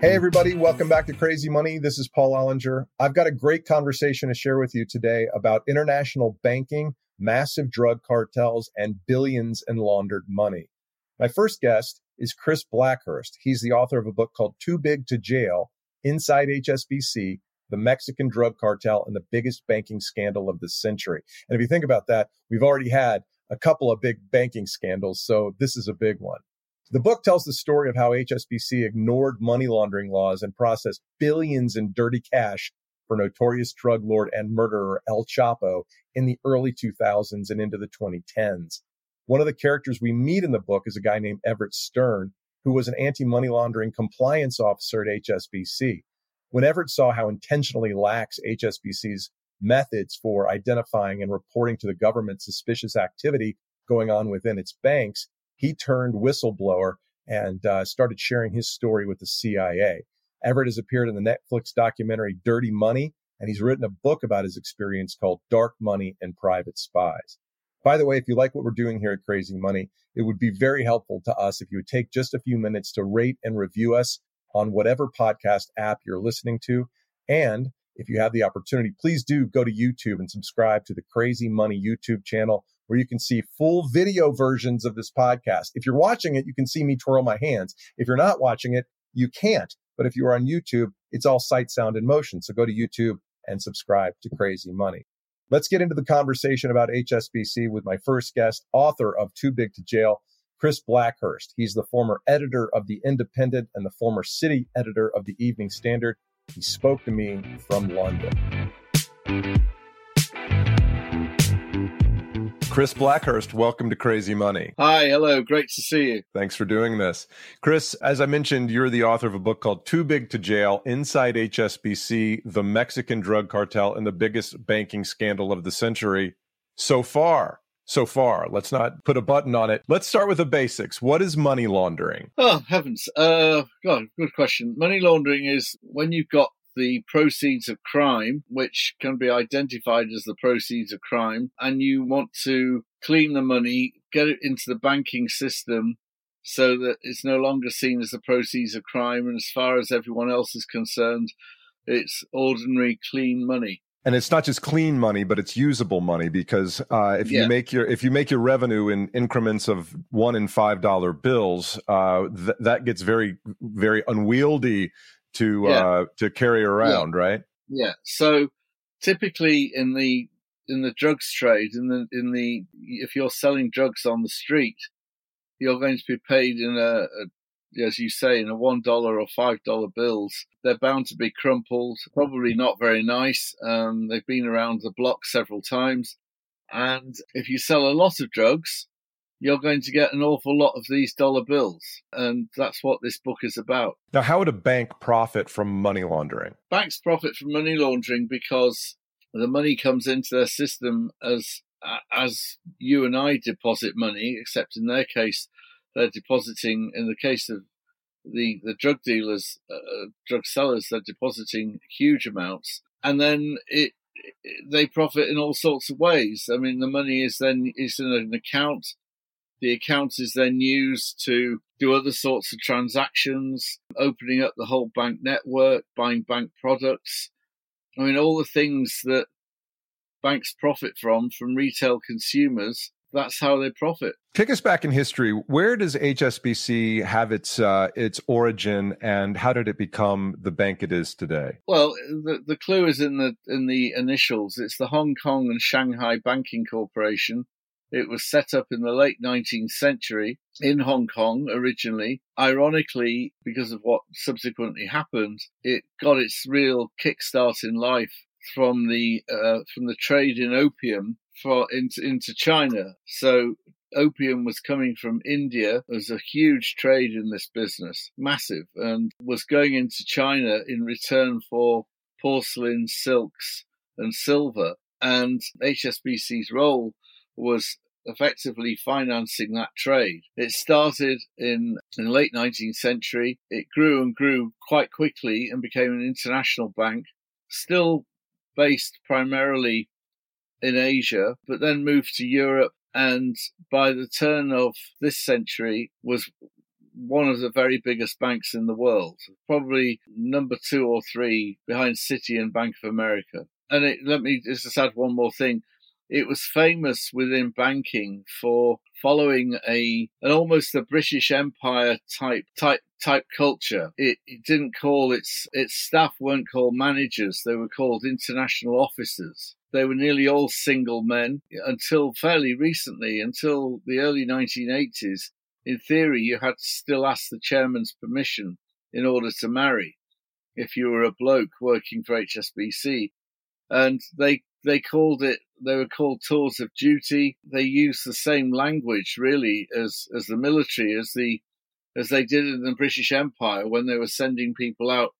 Hey, everybody, welcome back to Crazy Money. This is Paul Ollinger. I've got a great conversation to share with you today about international banking, massive drug cartels, and billions in laundered money. My first guest is Chris Blackhurst. He's the author of a book called Too Big to Jail Inside HSBC, the Mexican drug cartel, and the biggest banking scandal of the century. And if you think about that, we've already had a couple of big banking scandals, so this is a big one. The book tells the story of how HSBC ignored money laundering laws and processed billions in dirty cash for notorious drug lord and murderer El Chapo in the early 2000s and into the 2010s. One of the characters we meet in the book is a guy named Everett Stern, who was an anti money laundering compliance officer at HSBC. When Everett saw how intentionally lax HSBC's methods for identifying and reporting to the government suspicious activity going on within its banks, he turned whistleblower and uh, started sharing his story with the CIA. Everett has appeared in the Netflix documentary Dirty Money, and he's written a book about his experience called Dark Money and Private Spies. By the way, if you like what we're doing here at Crazy Money, it would be very helpful to us if you would take just a few minutes to rate and review us on whatever podcast app you're listening to. And if you have the opportunity, please do go to YouTube and subscribe to the Crazy Money YouTube channel where you can see full video versions of this podcast. If you're watching it, you can see me twirl my hands. If you're not watching it, you can't. But if you are on YouTube, it's all sight, sound, and motion. So go to YouTube and subscribe to Crazy Money. Let's get into the conversation about HSBC with my first guest, author of Too Big to Jail, Chris Blackhurst. He's the former editor of The Independent and the former city editor of the Evening Standard. He spoke to me from London. Chris Blackhurst, welcome to Crazy Money. Hi, hello. Great to see you. Thanks for doing this. Chris, as I mentioned, you're the author of a book called Too Big to Jail Inside HSBC, the Mexican Drug Cartel, and the Biggest Banking Scandal of the Century. So far, so far. Let's not put a button on it. Let's start with the basics. What is money laundering? Oh, heavens. Uh, God, good question. Money laundering is when you've got the proceeds of crime, which can be identified as the proceeds of crime, and you want to clean the money, get it into the banking system so that it's no longer seen as the proceeds of crime. And as far as everyone else is concerned, it's ordinary, clean money and it's not just clean money but it's usable money because uh, if yeah. you make your if you make your revenue in increments of one and five dollar bills uh, th- that gets very very unwieldy to yeah. uh, to carry around, yeah. right? Yeah. So typically in the in the drugs trade, in the in the if you're selling drugs on the street, you're going to be paid in a, a as you say, in a one dollar or five dollar bills. They're bound to be crumpled, probably not very nice. Um, they've been around the block several times, and if you sell a lot of drugs, you're going to get an awful lot of these dollar bills. And that's what this book is about. Now, how would a bank profit from money laundering? Banks profit from money laundering because the money comes into their system as as you and I deposit money, except in their case, they're depositing, in the case of the, the drug dealers, uh, uh drug sellers, they're depositing huge amounts. And then it, they profit in all sorts of ways. I mean, the money is then is in an account the account is then used to do other sorts of transactions, opening up the whole bank network, buying bank products. I mean, all the things that banks profit from, from retail consumers, that's how they profit. Take us back in history. Where does HSBC have its uh, its origin, and how did it become the bank it is today? Well, the the clue is in the in the initials. It's the Hong Kong and Shanghai Banking Corporation, it was set up in the late 19th century in Hong Kong originally. Ironically, because of what subsequently happened, it got its real kickstart in life from the uh, from the trade in opium for into, into China. So opium was coming from India. There was a huge trade in this business, massive, and was going into China in return for porcelain, silks, and silver. And HSBC's role was effectively financing that trade. It started in, in the late 19th century. It grew and grew quite quickly and became an international bank, still based primarily in Asia, but then moved to Europe and by the turn of this century was one of the very biggest banks in the world, probably number two or three behind Citi and Bank of America. And it, let me just add one more thing. It was famous within banking for following a an almost a British Empire type type type culture. It, it, didn't call its its staff weren't called managers; they were called international officers. They were nearly all single men until fairly recently, until the early 1980s. In theory, you had to still ask the chairman's permission in order to marry if you were a bloke working for HSBC. And they they called it they were called tours of duty. They used the same language really as as the military as the as they did in the British Empire when they were sending people out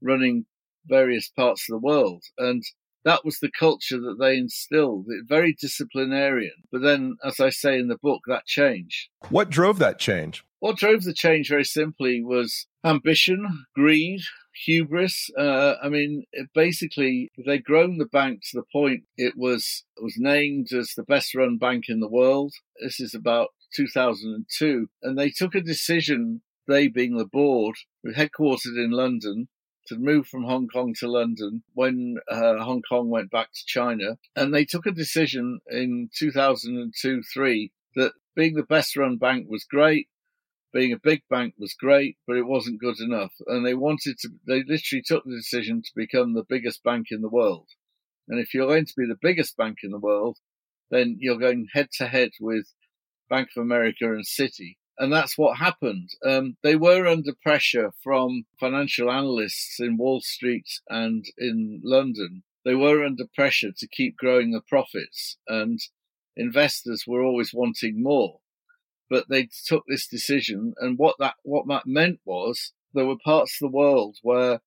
running various parts of the world. And that was the culture that they instilled. very disciplinarian. But then, as I say in the book, that changed. What drove that change? What drove the change very simply was ambition, greed, hubris. Uh, I mean, basically, they'd grown the bank to the point it was was named as the best run bank in the world. This is about 2002, and they took a decision. They being the board, headquartered in London, to move from Hong Kong to London when uh, Hong Kong went back to China. And they took a decision in 2002 3 that being the best run bank was great, being a big bank was great, but it wasn't good enough. And they wanted to, they literally took the decision to become the biggest bank in the world. And if you're going to be the biggest bank in the world, then you're going head to head with Bank of America and Citi and that's what happened. Um, they were under pressure from financial analysts in Wall Street and in London. They were under pressure to keep growing the profits, and investors were always wanting more. But they took this decision, and what that what that meant was there were parts of the world where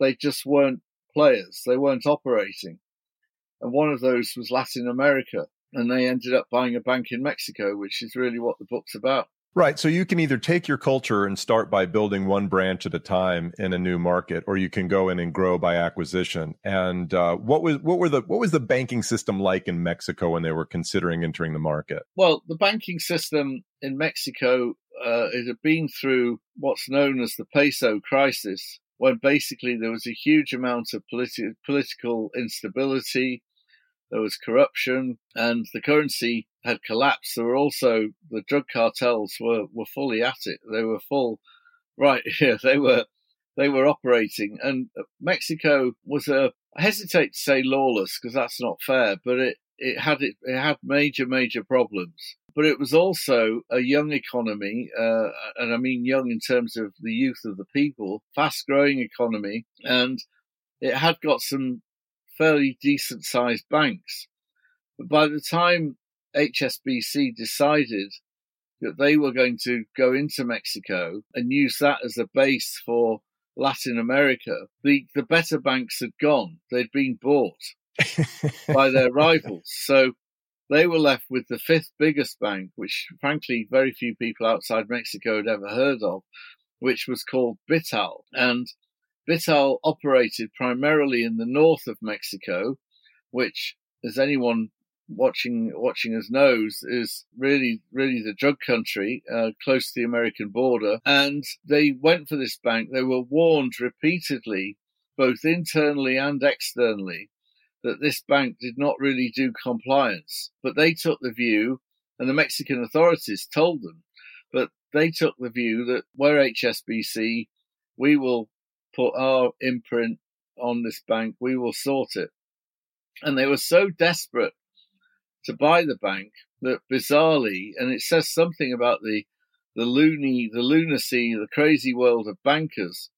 they just weren't players; they weren't operating, and one of those was Latin America. And they ended up buying a bank in Mexico, which is really what the book's about. Right. So you can either take your culture and start by building one branch at a time in a new market, or you can go in and grow by acquisition. And uh, what was what were the what was the banking system like in Mexico when they were considering entering the market? Well, the banking system in Mexico uh, it had been through what's known as the peso crisis, when basically there was a huge amount of politi- political instability, there was corruption, and the currency had collapsed. There were also the drug cartels were, were fully at it. They were full, right? Yeah, they were they were operating, and Mexico was a. I hesitate to say lawless because that's not fair, but it it had it, it had major major problems. But it was also a young economy, uh, and I mean young in terms of the youth of the people, fast growing economy, and it had got some fairly decent sized banks. But by the time HSBC decided that they were going to go into Mexico and use that as a base for Latin America, the, the better banks had gone. They'd been bought by their rivals. So they were left with the fifth biggest bank, which frankly very few people outside Mexico had ever heard of, which was called Bital. And Bital operated primarily in the north of Mexico, which, as anyone watching watching us knows, is really really the drug country, uh, close to the American border. And they went for this bank. They were warned repeatedly, both internally and externally, that this bank did not really do compliance. But they took the view, and the Mexican authorities told them, but they took the view that we're HSBC, we will put our imprint on this bank. We will sort it. And they were so desperate to buy the bank that bizarrely, and it says something about the the loony, the lunacy, the crazy world of bankers,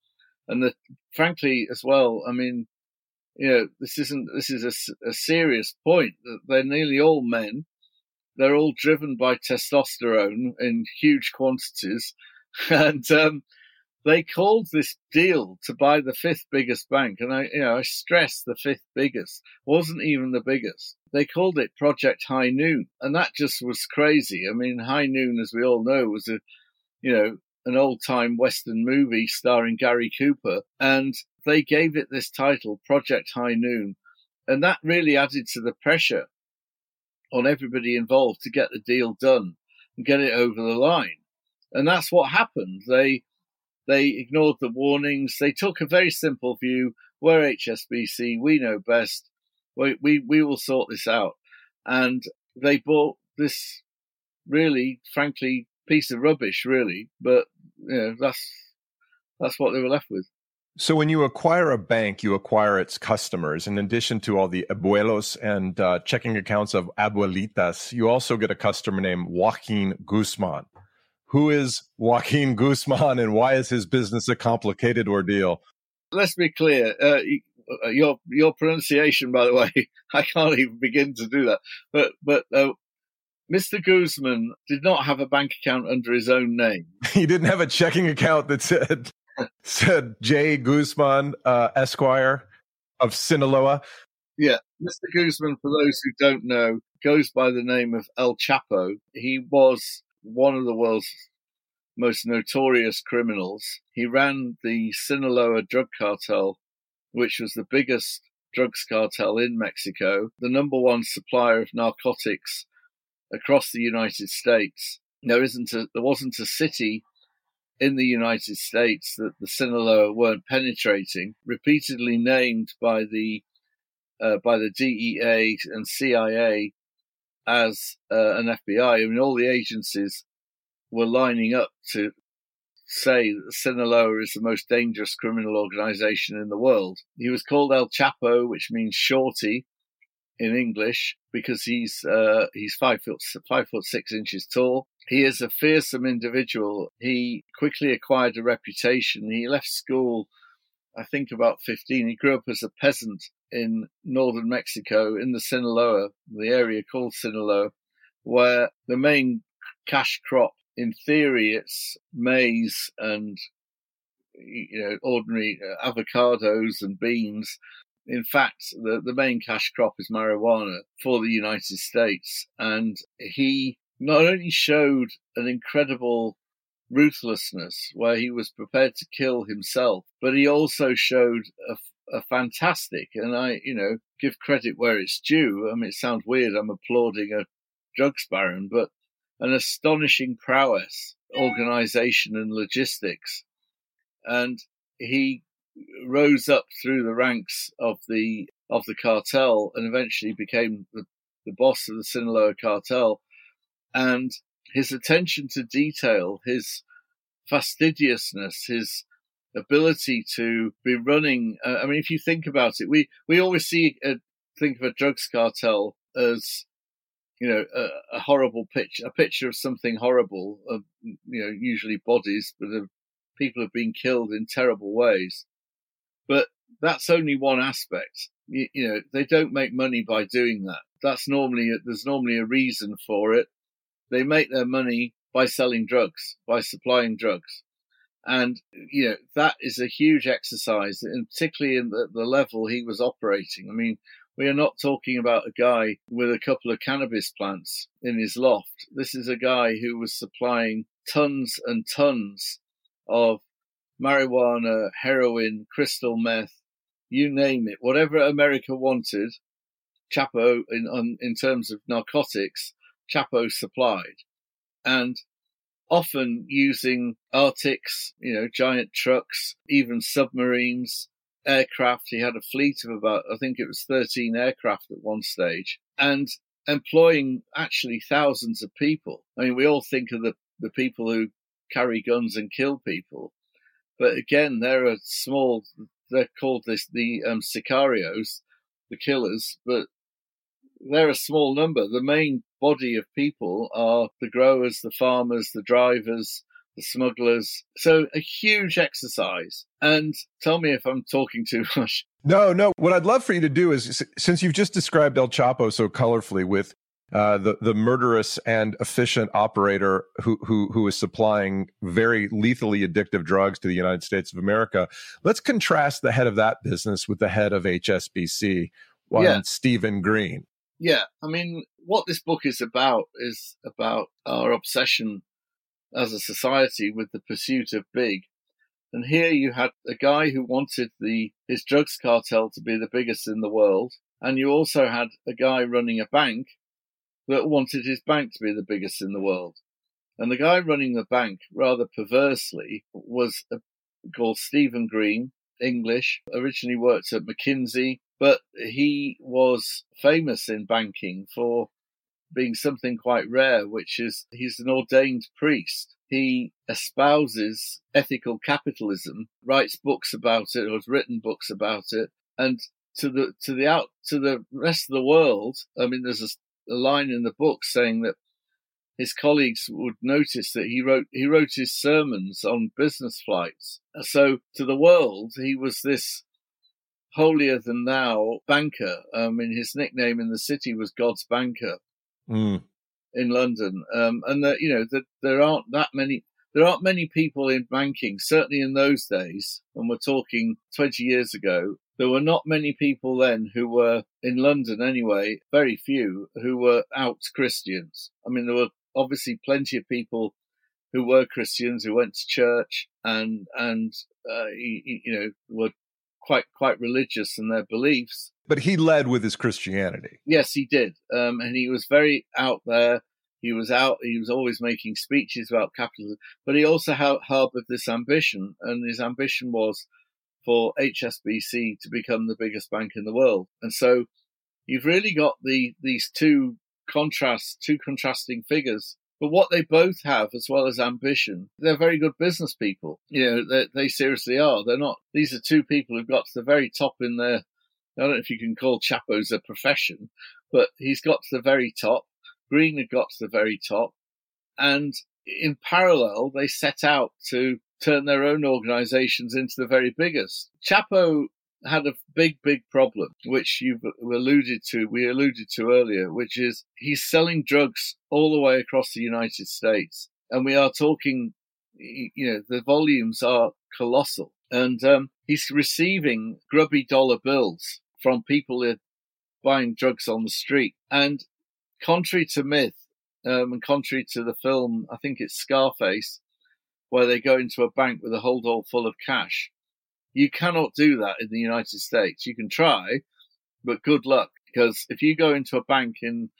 and that frankly as well. I mean, you know, this isn't this is a, a serious point that they're nearly all men. They're all driven by testosterone in huge quantities, and um, they called this deal to buy the fifth biggest bank, and I, you know, I stress the fifth biggest wasn't even the biggest. They called it Project High Noon, and that just was crazy. I mean, High Noon, as we all know, was a, you know, an old time Western movie starring Gary Cooper, and they gave it this title, Project High Noon, and that really added to the pressure on everybody involved to get the deal done and get it over the line. and that's what happened. They they ignored the warnings. They took a very simple view. We're HSBC. We know best. We, we, we will sort this out. And they bought this really, frankly, piece of rubbish, really. But, you know, that's, that's what they were left with. So when you acquire a bank, you acquire its customers. In addition to all the abuelos and uh, checking accounts of abuelitas, you also get a customer named Joaquin Guzman. Who is Joaquin Guzman and why is his business a complicated ordeal? Let's be clear. Uh, uh your your pronunciation, by the way, I can't even begin to do that. But but uh, Mr. Guzman did not have a bank account under his own name. he didn't have a checking account that said said J. Guzman, uh, Esquire of Sinaloa. Yeah, Mr. Guzman, for those who don't know, goes by the name of El Chapo. He was one of the world's most notorious criminals. He ran the Sinaloa drug cartel, which was the biggest drugs cartel in Mexico, the number one supplier of narcotics across the United States. There isn't a, there wasn't a city in the United States that the Sinaloa weren't penetrating, repeatedly named by the uh, by the DEA and CIA as uh, an FBI. I mean, all the agencies were lining up to say that Sinaloa is the most dangerous criminal organization in the world. He was called El Chapo, which means shorty in English, because he's uh, he's five foot five foot six inches tall. He is a fearsome individual. He quickly acquired a reputation. He left school, I think, about 15. He grew up as a peasant in northern Mexico, in the Sinaloa, the area called Sinaloa, where the main cash crop, in theory, it's maize and you know ordinary uh, avocados and beans. In fact, the, the main cash crop is marijuana for the United States. And he not only showed an incredible ruthlessness where he was prepared to kill himself, but he also showed a, a, fantastic, and I, you know, give credit where it's due. I mean, it sounds weird. I'm applauding a drugs baron, but an astonishing prowess, organization and logistics. And he rose up through the ranks of the, of the cartel and eventually became the, the boss of the Sinaloa cartel and his attention to detail, his fastidiousness, his ability to be running. Uh, I mean, if you think about it, we we always see a, think of a drugs cartel as you know a, a, horrible picture, a picture of something horrible, of you know usually bodies, but of people have been killed in terrible ways. But that's only one aspect. You, you know, they don't make money by doing that. That's normally there's normally a reason for it they make their money by selling drugs, by supplying drugs. And, you know, that is a huge exercise, and particularly in the, the level he was operating. I mean, we are not talking about a guy with a couple of cannabis plants in his loft. This is a guy who was supplying tons and tons of marijuana, heroin, crystal meth, you name it, whatever America wanted. Chapo, in on, in terms of narcotics, Chapo supplied. And often using Arctics, you know, giant trucks, even submarines, aircraft. He had a fleet of about, I think it was 13 aircraft at one stage, and employing actually thousands of people. I mean, we all think of the, the people who carry guns and kill people. But again, there are a small, they're called this, the um, sicarios, the killers, but they're a small number. The main body of people are the growers, the farmers, the drivers, the smugglers. So a huge exercise. And tell me if I'm talking too much. No, no. What I'd love for you to do is, since you've just described El Chapo so colorfully with uh, the the murderous and efficient operator who who who is supplying very lethally addictive drugs to the United States of America. Let's contrast the head of that business with the head of HSBC, one yeah. Stephen Green yeah, I mean, what this book is about is about our obsession as a society with the pursuit of big. And here you had a guy who wanted the his drugs cartel to be the biggest in the world, and you also had a guy running a bank that wanted his bank to be the biggest in the world. And the guy running the bank, rather perversely, was a, called Stephen Green, English, originally worked at McKinsey, but he was famous in banking for being something quite rare, which is he's an ordained priest. He espouses ethical capitalism, writes books about it, or has written books about it, and to the to the out to the rest of the world. I mean, there's a, a line in the book saying that his colleagues would notice that he wrote he wrote his sermons on business flights. So to the world, he was this holier than thou banker. I mean, his nickname in the city was God's banker mm. in London, um, and that you know that there aren't that many. There aren't many people in banking, certainly in those days, and we're talking 20 years ago, there were not many people then who were in London anyway, very few who were out Christians. I mean, there were obviously plenty of people who were Christians who went to church and and uh, you, you know were quite quite religious in their beliefs. But he led with his Christianity. Yes, he did, um, and he was very out there. He was out. He was always making speeches about capitalism, but he also harbored this ambition, and his ambition was for HSBC to become the biggest bank in the world. And so, you've really got the these two contrasts, two contrasting figures. But what they both have, as well as ambition, they're very good business people. You know, they, they seriously are. They're not. These are two people who've got to the very top in their. I don't know if you can call Chapo's a profession, but he's got to the very top. Green had got to the very top, and in parallel, they set out to turn their own organizations into the very biggest. Chapo had a big, big problem, which you've alluded to, we alluded to earlier, which is he's selling drugs all the way across the United States. And we are talking, you know, the volumes are colossal. And um, he's receiving grubby dollar bills from people that buying drugs on the street. And contrary to myth, um, and contrary to the film, I think it's Scarface, where they go into a bank with a hold all full of cash. You cannot do that in the United States. You can try, but good luck because if you go into a bank in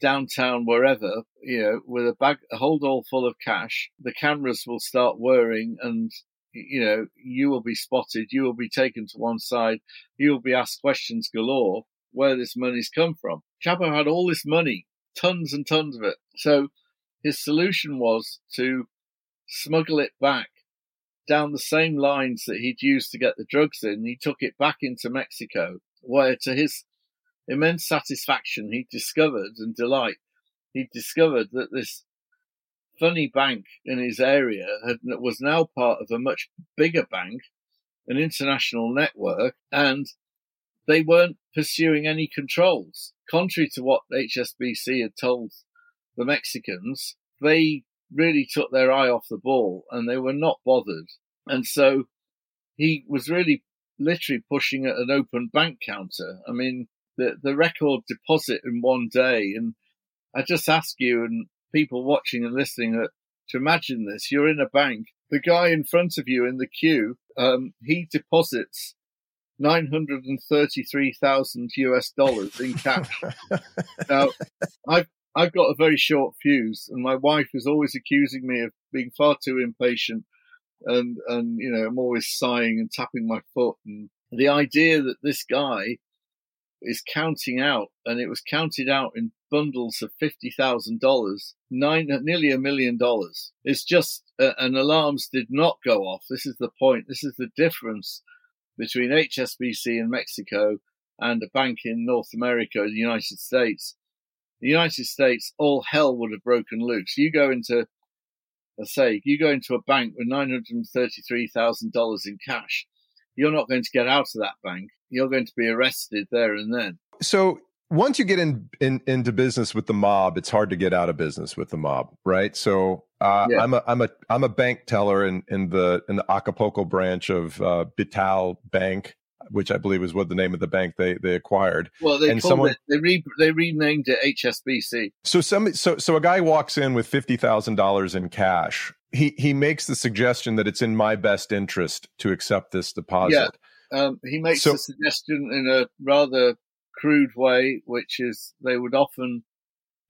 downtown wherever, you know, with a bag, a hold all full of cash, the cameras will start whirring and you know, you will be spotted, you will be taken to one side, you will be asked questions galore where this money's come from. Chapo had all this money, tons and tons of it. So his solution was to smuggle it back down the same lines that he'd used to get the drugs in. He took it back into Mexico, where to his immense satisfaction, he discovered and delight, he discovered that this funny bank in his area had, was now part of a much bigger bank, an international network, and they weren't pursuing any controls. Contrary to what HSBC had told the Mexicans, they really took their eye off the ball and they were not bothered. And so he was really literally pushing at an open bank counter. I mean, the, the record deposit in one day. And I just ask you and people watching and listening that, to imagine this. You're in a bank. The guy in front of you in the queue, um, he deposits 933,000 US dollars in cash. now, I've, I've got a very short fuse, and my wife is always accusing me of being far too impatient, and and you know I'm always sighing and tapping my foot, and the idea that this guy is counting out, and it was counted out in bundles of fifty thousand dollars, nine nearly a million dollars. It's just uh, and alarms did not go off. This is the point. This is the difference between HSBC in Mexico and a bank in North America, the United States the United States, all hell would have broken loose. You go into, let's say, you go into a bank with $933,000 in cash. You're not going to get out of that bank. You're going to be arrested there and then. So once you get in, in into business with the mob, it's hard to get out of business with the mob, right? So uh, yeah. I'm a I'm a I'm a bank teller in in the in the Acapulco branch of uh, Bital Bank, which I believe is what the name of the bank they they acquired. Well, they and someone, it, they re, they renamed it HSBC. So some so so a guy walks in with fifty thousand dollars in cash. He he makes the suggestion that it's in my best interest to accept this deposit. Yeah, um, he makes so, a suggestion in a rather crude way, which is they would often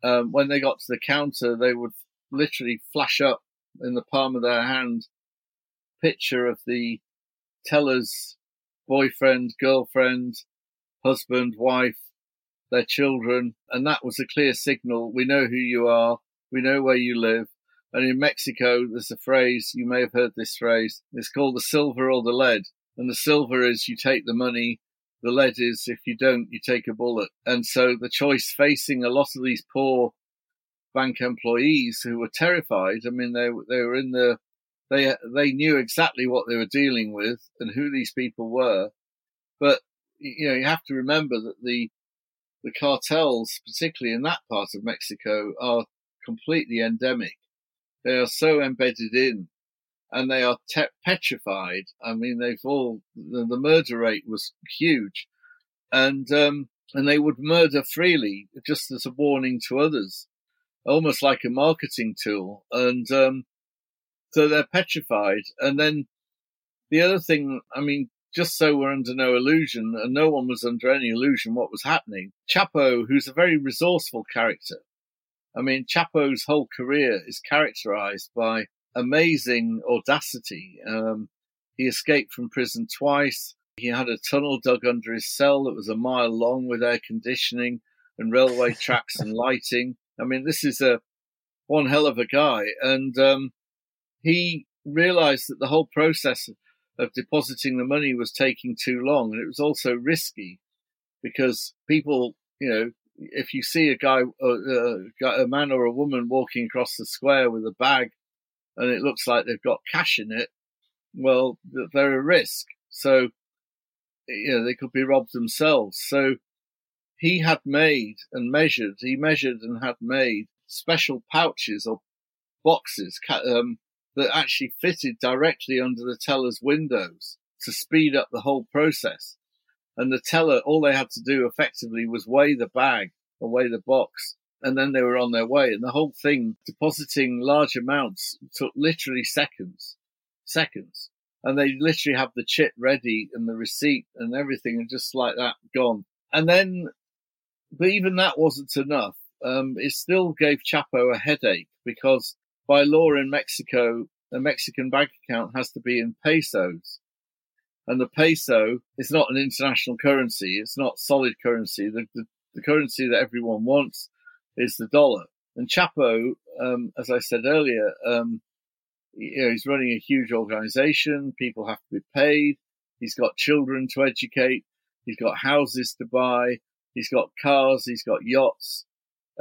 um, when they got to the counter they would literally flash up in the palm of their hand picture of the teller's boyfriend, girlfriend, husband, wife, their children. And that was a clear signal. We know who you are. We know where you live. And in Mexico, there's a phrase, you may have heard this phrase, it's called the silver or the lead. And the silver is you take the money, the lead is if you don't, you take a bullet. And so the choice facing a lot of these poor bank employees who were terrified, I mean, they, they were in the, they, they knew exactly what they were dealing with and who these people were. But, you know, you have to remember that the, the cartels, particularly in that part of Mexico, are completely endemic. They are so embedded in and they are te- petrified. I mean, they've all, the, the murder rate was huge and, um, and they would murder freely just as a warning to others, almost like a marketing tool. And, um, so they're petrified. And then the other thing, I mean, just so we're under no illusion, and no one was under any illusion what was happening, Chapo, who's a very resourceful character, I mean, Chapo's whole career is characterized by amazing audacity. Um, he escaped from prison twice. He had a tunnel dug under his cell that was a mile long with air conditioning and railway tracks and lighting. I mean, this is a one hell of a guy. And um, he realized that the whole process of depositing the money was taking too long. And it was also risky because people, you know, if you see a guy, uh, a man or a woman walking across the square with a bag and it looks like they've got cash in it, well, they're a risk. So, you know, they could be robbed themselves. So he had made and measured, he measured and had made special pouches or boxes um, that actually fitted directly under the teller's windows to speed up the whole process. And the teller, all they had to do effectively was weigh the bag or weigh the box. And then they were on their way. And the whole thing, depositing large amounts took literally seconds, seconds. And they literally have the chit ready and the receipt and everything and just like that gone. And then, but even that wasn't enough. Um, it still gave Chapo a headache because by law in Mexico, a Mexican bank account has to be in pesos and the peso is not an international currency. It's not solid currency. The, the, the currency that everyone wants is the dollar. And Chapo, um, as I said earlier, um, you know, he's running a huge organization. People have to be paid. He's got children to educate. He's got houses to buy. He's got cars. He's got yachts.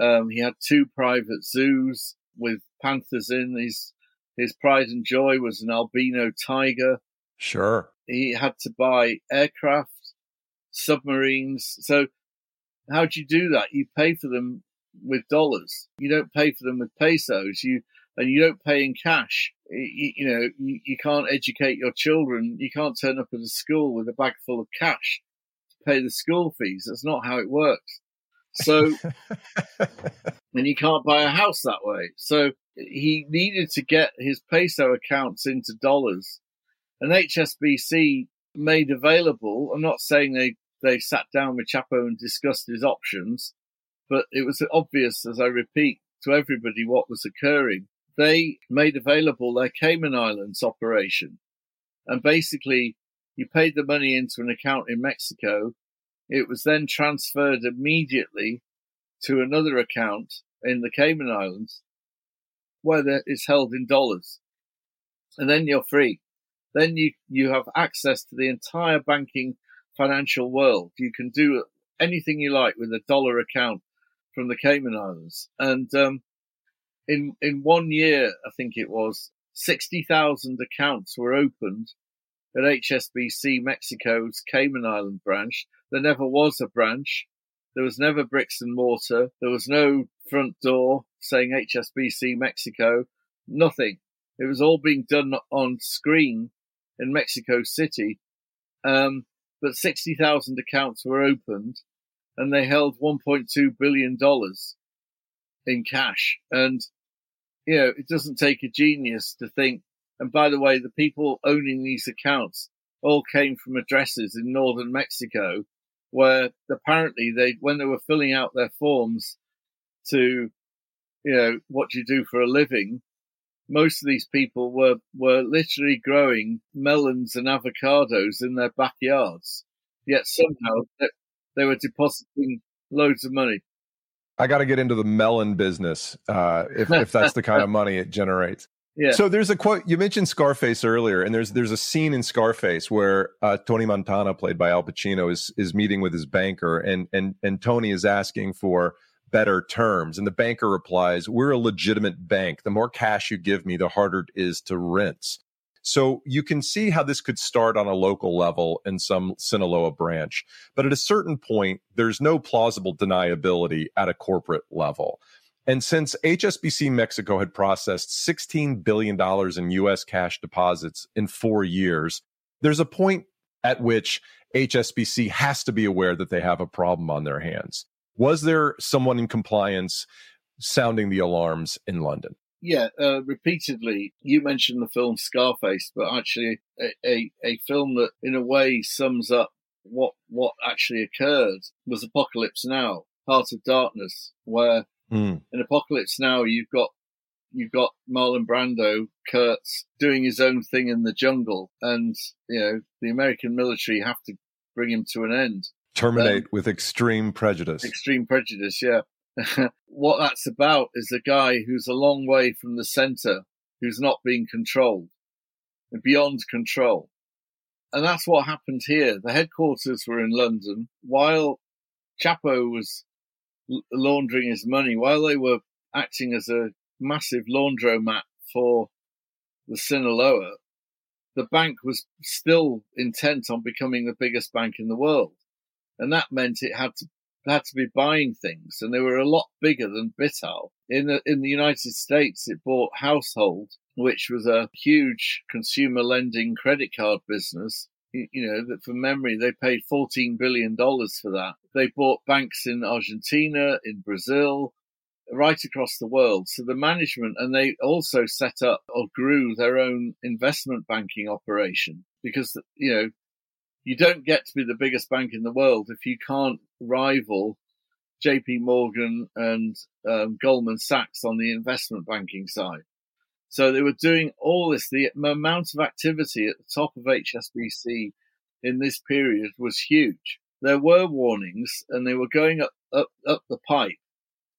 Um, he had two private zoos with panthers in. His his pride and joy was an albino tiger. Sure. He had to buy aircraft, submarines. So how do you do that? You pay for them with dollars. You don't pay for them with pesos. You and you don't pay in cash. You, you know, you, you, can't educate your children. You can't turn up at a school with a bag full of cash to pay the school fees. That's not how it works. So, and you can't buy a house that way. So he needed to get his peso accounts into dollars and HSBC made available. I'm not saying they, they sat down with Chapo and discussed his options, but it was obvious, as I repeat to everybody, what was occurring. They made available their Cayman Islands operation. And basically, you paid the money into an account in Mexico. It was then transferred immediately to another account in the Cayman Islands where it's held in dollars. And then you're free then you, you have access to the entire banking financial world. You can do anything you like with a dollar account from the Cayman Islands. And, um, in, in one year, I think it was 60,000 accounts were opened at HSBC Mexico's Cayman Island branch. There never was a branch. There was never bricks and mortar. There was no front door saying HSBC Mexico. Nothing. It was all being done on screen in Mexico City. Um, but 60,000 accounts were opened and they held $1.2 billion in cash. And, you know, it doesn't take a genius to think. And by the way, the people owning these accounts all came from addresses in northern Mexico where apparently they, when they were filling out their forms to you know, what you do for a living? Most of these people were, were literally growing melons and avocados in their backyards. Yet somehow they, they were depositing loads of money. I got to get into the melon business uh, if, if that's the kind of money it generates. So there's a quote you mentioned Scarface earlier, and there's there's a scene in Scarface where uh, Tony Montana, played by Al Pacino, is is meeting with his banker, and and and Tony is asking for better terms, and the banker replies, "We're a legitimate bank. The more cash you give me, the harder it is to rinse." So you can see how this could start on a local level in some Sinaloa branch. But at a certain point, there's no plausible deniability at a corporate level. And since HSBC Mexico had processed $16 billion in US cash deposits in four years, there's a point at which HSBC has to be aware that they have a problem on their hands. Was there someone in compliance sounding the alarms in London? Yeah, uh, repeatedly. You mentioned the film Scarface, but actually, a, a, a film that, in a way, sums up what what actually occurred was Apocalypse Now, Heart of Darkness, where Mm. In Apocalypse Now, you've got you've got Marlon Brando, Kurtz doing his own thing in the jungle, and you know the American military have to bring him to an end. Terminate um, with extreme prejudice. Extreme prejudice, yeah. what that's about is a guy who's a long way from the center, who's not being controlled, beyond control. And that's what happened here. The headquarters were in London while Chapo was laundering his money while they were acting as a massive laundromat for the Sinaloa, the bank was still intent on becoming the biggest bank in the world. And that meant it had to had to be buying things, and they were a lot bigger than Bital. In the in the United States, it bought Household, which was a huge consumer lending credit card business, you know, that from memory, they paid $14 billion for that. They bought banks in Argentina, in Brazil, right across the world. So the management, and they also set up or grew their own investment banking operation because, you know, you don't get to be the biggest bank in the world if you can't rival JP Morgan and um, Goldman Sachs on the investment banking side. So they were doing all this. The amount of activity at the top of HSBC in this period was huge. There were warnings and they were going up, up, up the pipe,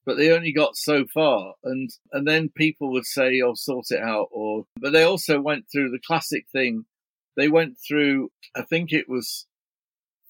but they only got so far. And, and then people would say, oh, sort it out. Or, but they also went through the classic thing. They went through, I think it was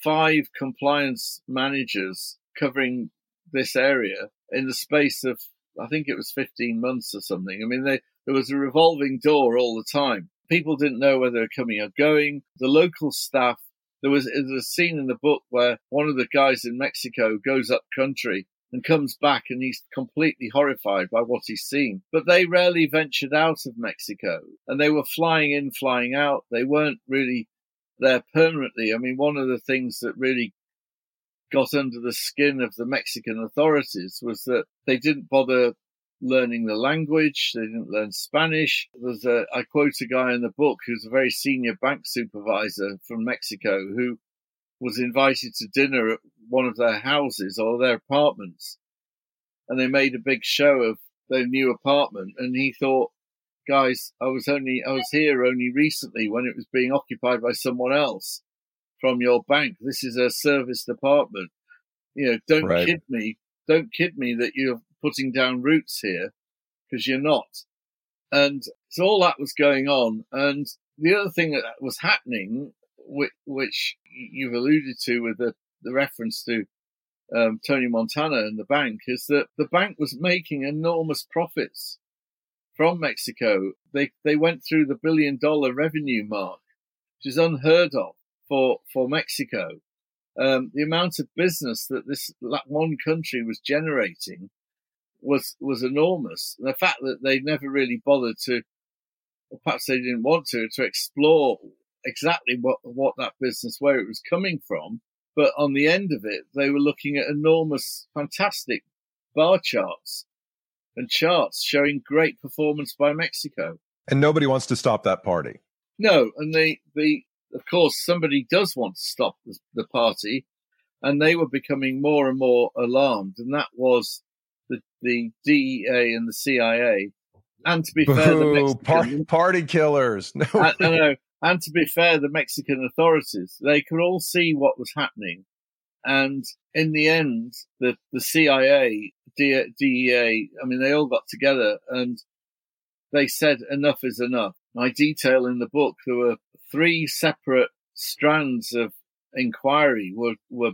five compliance managers covering this area in the space of I think it was 15 months or something. I mean, they, there was a revolving door all the time. People didn't know whether they were coming or going. The local staff, there was, there was a scene in the book where one of the guys in Mexico goes up country and comes back and he's completely horrified by what he's seen. But they rarely ventured out of Mexico and they were flying in, flying out. They weren't really there permanently. I mean, one of the things that really got under the skin of the Mexican authorities was that they didn't bother learning the language. They didn't learn Spanish. There's a, I quote a guy in the book who's a very senior bank supervisor from Mexico who was invited to dinner at one of their houses or their apartments. And they made a big show of their new apartment. And he thought, guys, I was only, I was here only recently when it was being occupied by someone else from your bank. This is a service department. You know, don't right. kid me. Don't kid me that you're putting down roots here because you're not. And so all that was going on. And the other thing that was happening, which, which you've alluded to with the, the reference to um, Tony Montana and the bank, is that the bank was making enormous profits from Mexico. They they went through the billion dollar revenue mark, which is unheard of for for Mexico. Um, the amount of business that this one country was generating was was enormous. And the fact that they never really bothered to, or perhaps they didn't want to, to explore exactly what what that business where it was coming from. But on the end of it, they were looking at enormous, fantastic bar charts and charts showing great performance by Mexico. And nobody wants to stop that party. No, and the the of course somebody does want to stop the, the party, and they were becoming more and more alarmed, and that was the, the DEA and the CIA. And to be Boo, fair, the Mexican, par- party killers. No, I, I know, and to be fair, the Mexican authorities, they could all see what was happening. And in the end, the, the CIA, DEA, I mean, they all got together and they said enough is enough. I detail in the book there were three separate strands of inquiry were, were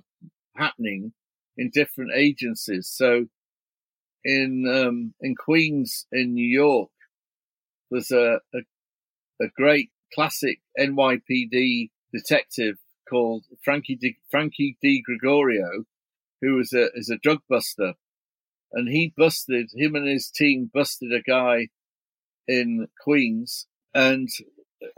happening in different agencies. So in, um, in Queens in New York, there's a, a, a great classic NYPD detective called Frankie Di, Frankie Di Gregorio, who is a, is a drug buster. And he busted, him and his team busted a guy in Queens and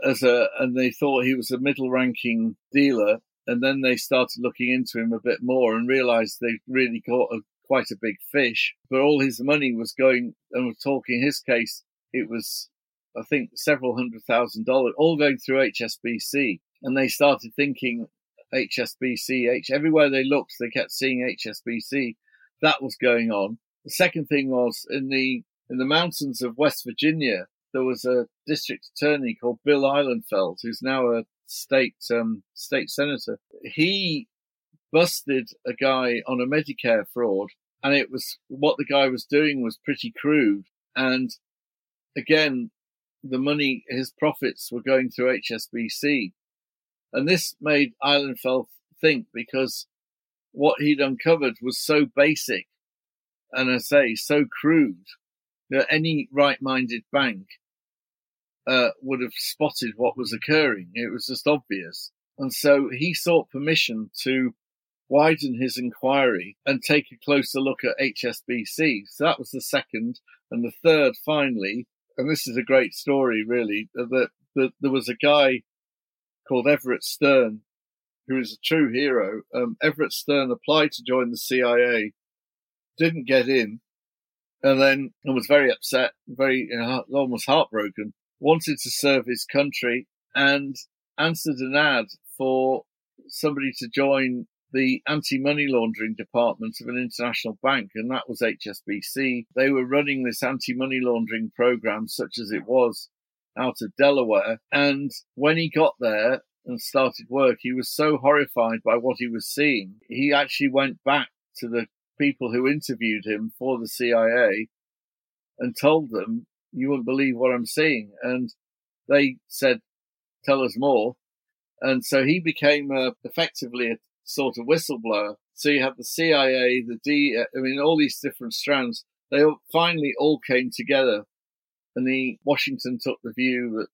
as a, and they thought he was a middle ranking dealer. And then they started looking into him a bit more and realized they really caught a, quite a big fish, but all his money was going, and we're talking his case, it was, I think, several hundred thousand dollars, all going through HSBC. And they started thinking HSBC, H, everywhere they looked, they kept seeing HSBC. That was going on. The second thing was in the, in the mountains of West Virginia, there was a district attorney called Bill Ihlenfeld, who's now a state um, state senator. He busted a guy on a Medicare fraud, and it was what the guy was doing was pretty crude. And again, the money, his profits were going through HSBC, and this made Ihlenfeld think because what he'd uncovered was so basic, and I say so crude that any right-minded bank uh, would have spotted what was occurring. It was just obvious. And so he sought permission to widen his inquiry and take a closer look at HSBC. So that was the second. And the third, finally, and this is a great story, really, that, that there was a guy called Everett Stern who is a true hero. Um, Everett Stern applied to join the CIA, didn't get in, and then and was very upset, very you know, almost heartbroken wanted to serve his country and answered an ad for somebody to join the anti-money laundering department of an international bank, and that was HSBC. They were running this anti-money laundering program, such as it was, out of Delaware. And when he got there and started work, he was so horrified by what he was seeing, he actually went back to the people who interviewed him for the CIA and told them you wouldn't believe what I'm seeing. And they said, tell us more. And so he became uh, effectively a sort of whistleblower. So you have the CIA, the D, uh, mean, all these different strands. They all, finally all came together. And the Washington took the view that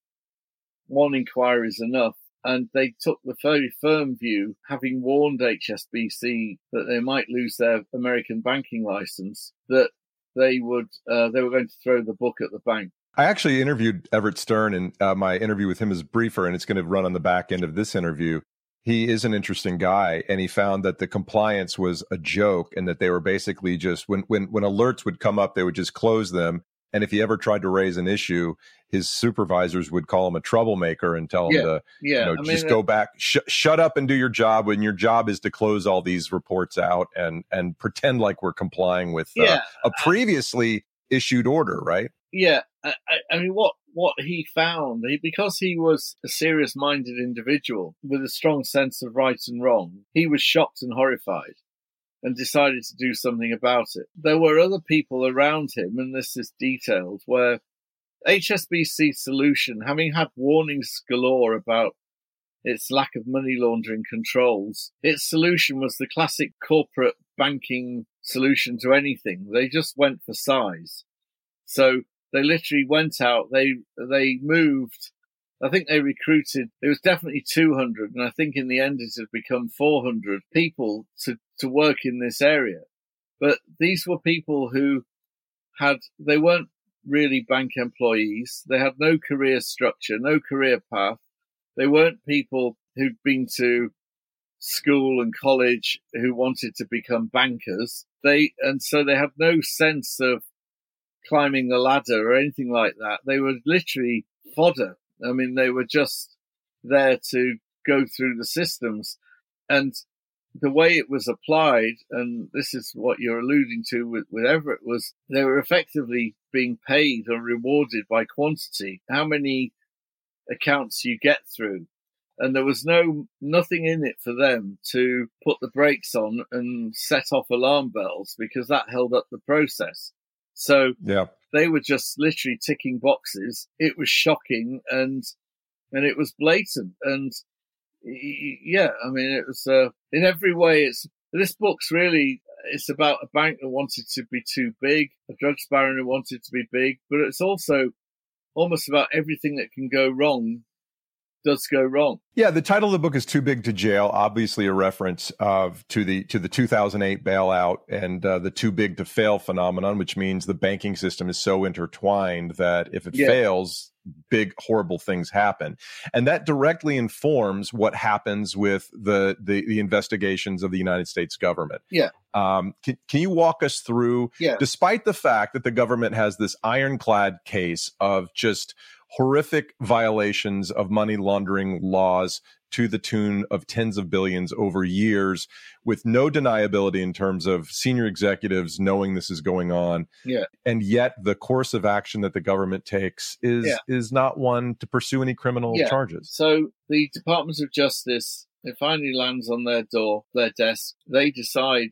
one inquiry is enough. And they took the very firm view, having warned HSBC that they might lose their American banking license, that they would uh, they were going to throw the book at the bank. I actually interviewed Everett Stern, and uh, my interview with him is briefer, and it's going to run on the back end of this interview. He is an interesting guy, and he found that the compliance was a joke, and that they were basically just when when when alerts would come up, they would just close them, and if he ever tried to raise an issue, his supervisors would call him a troublemaker and tell him Yeah, to Yeah, you know, I mean, just uh, go back, sh- shut up and do your job when your job is to close all these reports out and and pretend like we're complying with uh, a previously issued order, right? yeah. I, I- mean, what what he found, he, because he was a serious-minded individual with a strong sense of right and wrong, he was shocked and horrified, and decided to do something about it. There were other people around him, and this is detailed, where HSBC's solution, having had warnings galore about its lack of money laundering controls, its solution was the classic corporate banking solution to anything. They just went for size. So they literally went out, they, they moved, I think they recruited, it was definitely 200, and I think in the end it had become 400 people to, to work in this area. But these were people who had, they weren't really bank employees. They had no career structure, no career path. They weren't people who'd been to school and college who wanted to become bankers. They, and so they had no sense of climbing the ladder or anything like that. They were literally fodder. I mean, they were just there to go through the systems. And the way it was applied, and this is what you're alluding to with, with Everett, was they were effectively being paid or rewarded by quantity. How many accounts you get through. And there was no nothing in it for them to put the brakes on and set off alarm bells because that held up the process. So yeah. they were just literally ticking boxes. It was shocking and and it was blatant and yeah, I mean it was uh, in every way. It's this book's really it's about a bank that wanted to be too big, a drugs baron who wanted to be big, but it's also almost about everything that can go wrong does go wrong. Yeah, the title of the book is "Too Big to Jail." Obviously, a reference of to the to the 2008 bailout and uh, the "too big to fail" phenomenon, which means the banking system is so intertwined that if it yeah. fails, big horrible things happen and that directly informs what happens with the the, the investigations of the united states government yeah um, can, can you walk us through yeah. despite the fact that the government has this ironclad case of just horrific violations of money laundering laws to the tune of tens of billions over years with no deniability in terms of senior executives knowing this is going on. Yeah. And yet the course of action that the government takes is yeah. is not one to pursue any criminal yeah. charges. So the Department of Justice it finally lands on their door, their desk. They decide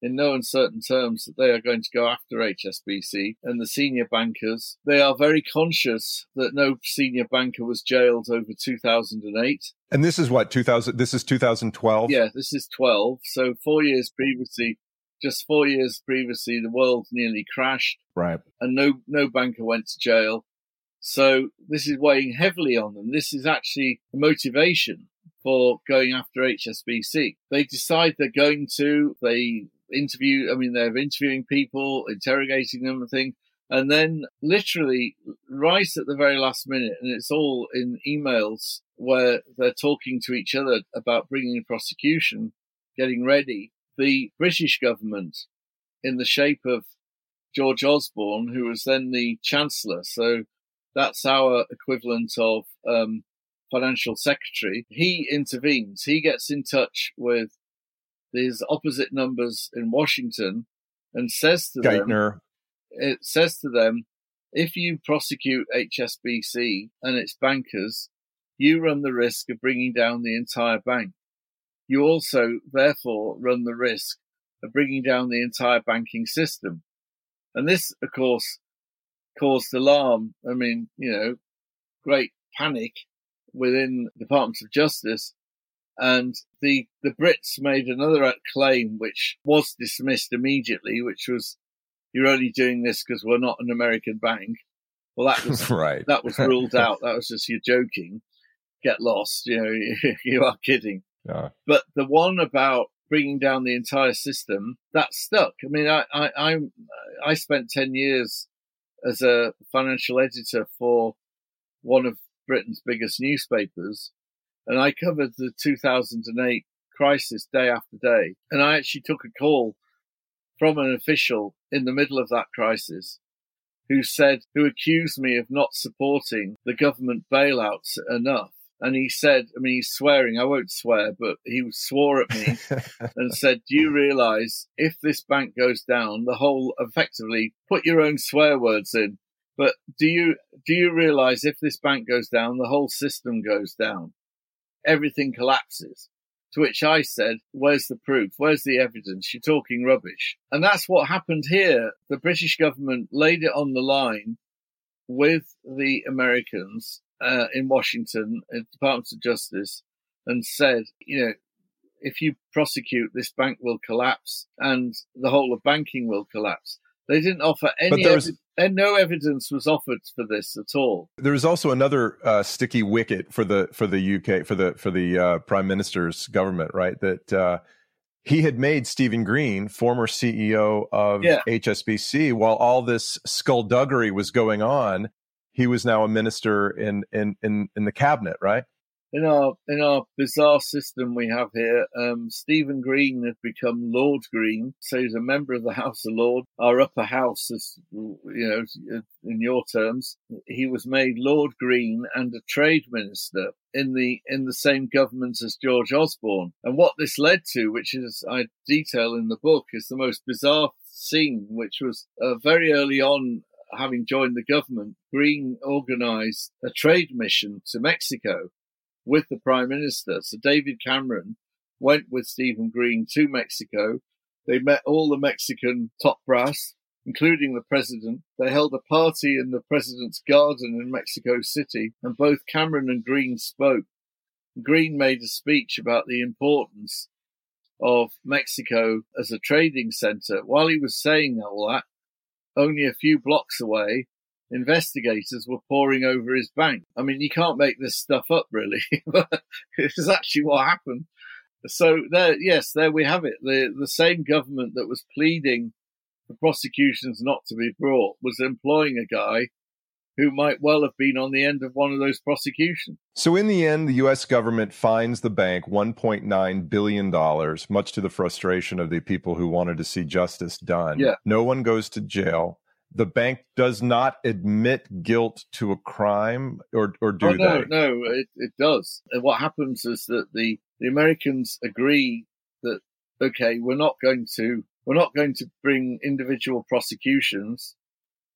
in no uncertain terms that they are going to go after HSBC and the senior bankers. They are very conscious that no senior banker was jailed over 2008. And this is what 2000 this is 2012. Yeah, this is 12. So 4 years previously just 4 years previously the world nearly crashed. Right. And no no banker went to jail. So this is weighing heavily on them. This is actually a motivation for going after HSBC. They decide they're going to, they interview. I mean, they're interviewing people, interrogating them, and thing. And then, literally, right at the very last minute, and it's all in emails where they're talking to each other about bringing prosecution, getting ready. The British government, in the shape of George Osborne, who was then the Chancellor, so that's our equivalent of um, financial secretary, he intervenes. He gets in touch with these opposite numbers in Washington and says to Geithner. them, it says to them, if you prosecute HSBC and its bankers, you run the risk of bringing down the entire bank. You also, therefore, run the risk of bringing down the entire banking system. And this, of course, caused alarm. I mean, you know, great panic within Departments of Justice and the, the Brits made another claim which was dismissed immediately, which was, you're only doing this because we're not an American bank. Well, that was, right. that was ruled out. That was just, you're joking. Get lost. You know, you are kidding. Yeah. But the one about bringing down the entire system, that stuck. I mean, I, I, I, I spent 10 years as a financial editor for one of Britain's biggest newspapers and I covered the 2008 crisis day after day. And I actually took a call from an official in the middle of that crisis who said, who accused me of not supporting the government bailouts enough. And he said, I mean, he's swearing, I won't swear, but he swore at me and said, Do you realize if this bank goes down, the whole effectively put your own swear words in, but do you, do you realize if this bank goes down, the whole system goes down? Everything collapses. To which I said, Where's the proof? Where's the evidence? You're talking rubbish. And that's what happened here. The British government laid it on the line with the Americans uh, in Washington, at Department of Justice, and said, you know, if you prosecute, this bank will collapse and the whole of banking will collapse. They didn't offer any evidence and no evidence was offered for this at all. There was also another uh, sticky wicket for the for the UK for the for the uh, prime minister's government, right? That uh, he had made Stephen Green, former CEO of yeah. HSBC, while all this skullduggery was going on, he was now a minister in in in, in the cabinet, right? In our in our bizarre system we have here, um, Stephen Green has become Lord Green, so he's a member of the House of Lords, our upper house, as you know, in your terms. He was made Lord Green and a trade minister in the in the same government as George Osborne. And what this led to, which is I detail in the book, is the most bizarre scene, which was uh, very early on having joined the government, Green organized a trade mission to Mexico with the Prime Minister. So David Cameron went with Stephen Green to Mexico. They met all the Mexican top brass, including the president. They held a party in the president's garden in Mexico City, and both Cameron and Green spoke. Green made a speech about the importance of Mexico as a trading center. While he was saying all that, only a few blocks away, investigators were poring over his bank. I mean, you can't make this stuff up, really, but it's actually what happened. So there, yes, there we have it. The the same government that was pleading for prosecutions not to be brought was employing a guy who might well have been on the end of one of those prosecutions. So, in the end, the U.S. government fines the bank $1.9 billion, much to the frustration of the people who wanted to see justice done. Yeah. No one goes to jail the bank does not admit guilt to a crime, or or do oh, no, they? No, it, it does. And what happens is that the the Americans agree that okay, we're not going to we're not going to bring individual prosecutions,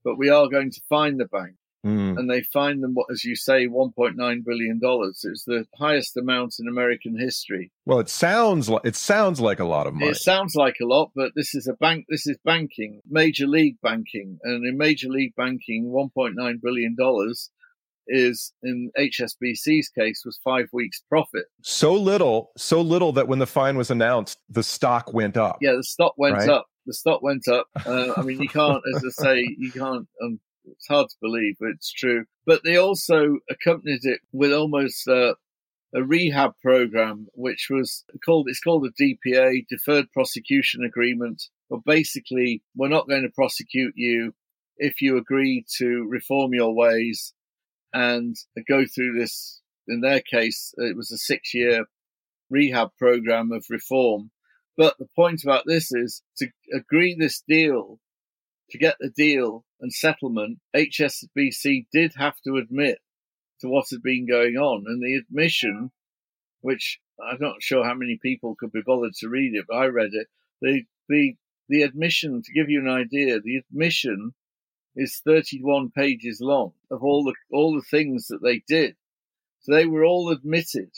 but we are going to fine the bank. Mm. And they fined them, as you say, $1.9 billion. It's the highest amount in American history. Well, it sounds like it sounds like a lot of money. It sounds like a lot, but this is a bank. This is banking, major league banking, and in major league banking, 1.9 billion dollars is in HSBC's case was five weeks profit. So little, so little that when the fine was announced, the stock went up. Yeah, the stock went right? up. The stock went up. Uh, I mean, you can't, as I say, you can't um, it's hard to believe, but it's true. But they also accompanied it with almost uh, a rehab program, which was called, it's called a DPA, Deferred Prosecution Agreement. But basically, we're not going to prosecute you if you agree to reform your ways and go through this. In their case, it was a six year rehab program of reform. But the point about this is to agree this deal to get the deal and settlement, HSBC did have to admit to what had been going on. And the admission, which I'm not sure how many people could be bothered to read it, but I read it. The, the, the admission, to give you an idea, the admission is 31 pages long of all the, all the things that they did. So they were all admitted.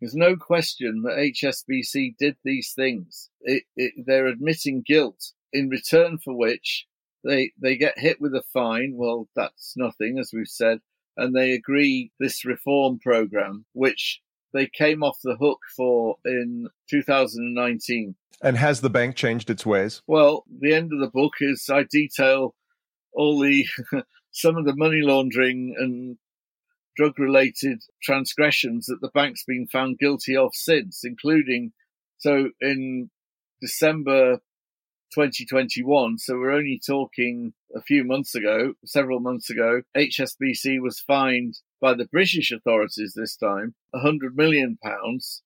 There's no question that HSBC did these things. It, it, they're admitting guilt in return for which they they get hit with a fine. Well, that's nothing, as we've said, and they agree this reform program, which they came off the hook for in 2019. And has the bank changed its ways? Well, the end of the book is I detail all the some of the money laundering and drug related transgressions that the bank's been found guilty of since, including so in December 2021. So we're only talking a few months ago, several months ago. HSBC was fined by the British authorities this time 100 million pounds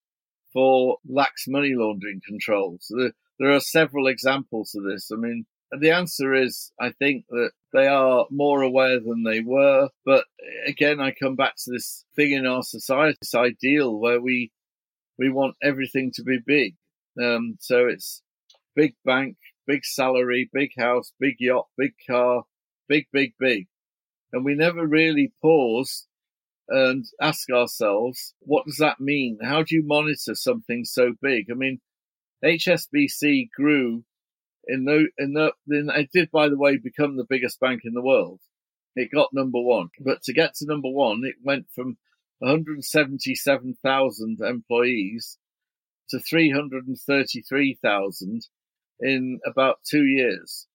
for lax money laundering controls. There, there are several examples of this. I mean, the answer is, I think that they are more aware than they were. But again, I come back to this thing in our society, this ideal where we we want everything to be big. Um, so it's big bank, big salary, big house, big yacht, big car, big, big, big. And we never really pause and ask ourselves, what does that mean? How do you monitor something so big? I mean, HSBC grew in the, in the, in, it did, by the way, become the biggest bank in the world. It got number one, but to get to number one, it went from 177,000 employees to 333,000 in about two years.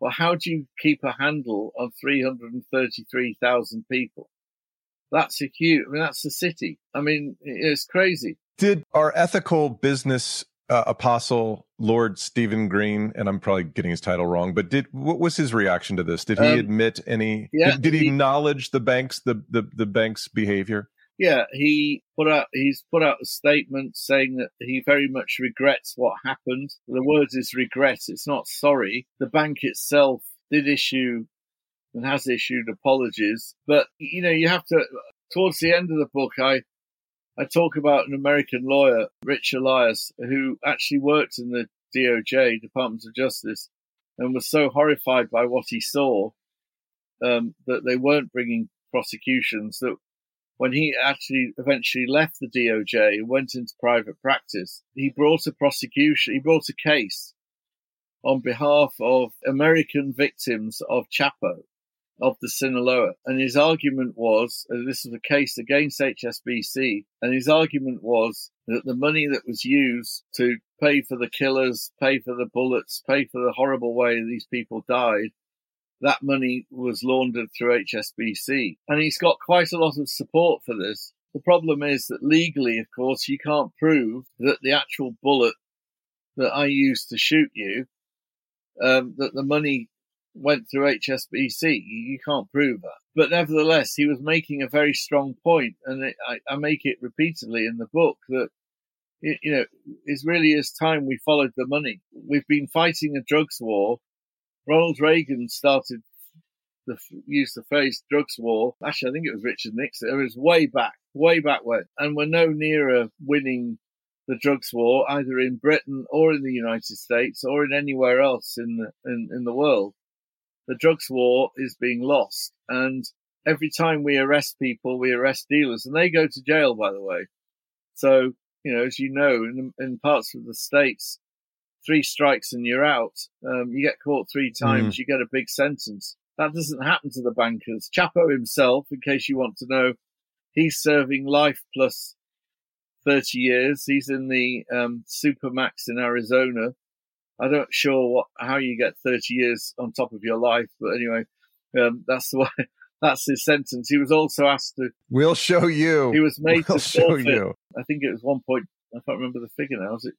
Well, how do you keep a handle on 333,000 people? That's a huge, I mean, that's a city. I mean, it's crazy. Did our ethical business uh, apostle Lord Stephen Green, and I'm probably getting his title wrong, but did what was his reaction to this? Did he um, admit any? Yeah, did, did he, he, acknowledge the bank's the, the the bank's behavior? Yeah, he put out he's put out a statement saying that he very much regrets what happened. The word is regret. It's not sorry. The bank itself did issue and has issued apologies, but you know you have to. Towards the end of the book, I I talk about an American lawyer, Rich Elias, who actually worked in the DOJ, Department of Justice, and was so horrified by what he saw um, that they weren't bringing prosecutions that when he actually eventually left the DOJ and went into private practice, he brought a prosecution, he brought a case on behalf of American victims of Chapo, of the Sinaloa. And his argument was, uh, this was a case against HSBC, and his argument was that the money that was used to pay for the killers, pay for the bullets, pay for the horrible way these people died, that money was laundered through HSBC. And he's got quite a lot of support for this. The problem is that legally, of course, you can't prove that the actual bullet that I used to shoot you, um, that the money went through HSBC. You can't prove that. But nevertheless, he was making a very strong point, and it, I, I, make it repeatedly in the book that you know it really is time we followed the money. We've been fighting a drugs war. Ronald Reagan started the use the phrase drugs war. Actually, I think it was Richard Nixon. It was way back, way back when, and we're no nearer winning the drugs war either in Britain or in the United States or in anywhere else in the, in, in the world the drugs war is being lost. And every time we arrest people, we arrest dealers, and they go to jail, by the way. So, you know, as you know, in, in parts of the states, three strikes and you're out. Um, you get caught three times, mm. you get a big sentence. That doesn't happen to the bankers. Chapo himself, in case you want to know, he's serving life plus 30 years. He's in the um, Supermax in Arizona. I'm not sure what how you get 30 years on top of your life, but anyway, um, that's the way. That's his sentence. He was also asked to. We'll show you. He was made we'll to show you. I think it was one point. I can't remember the figure now. Was it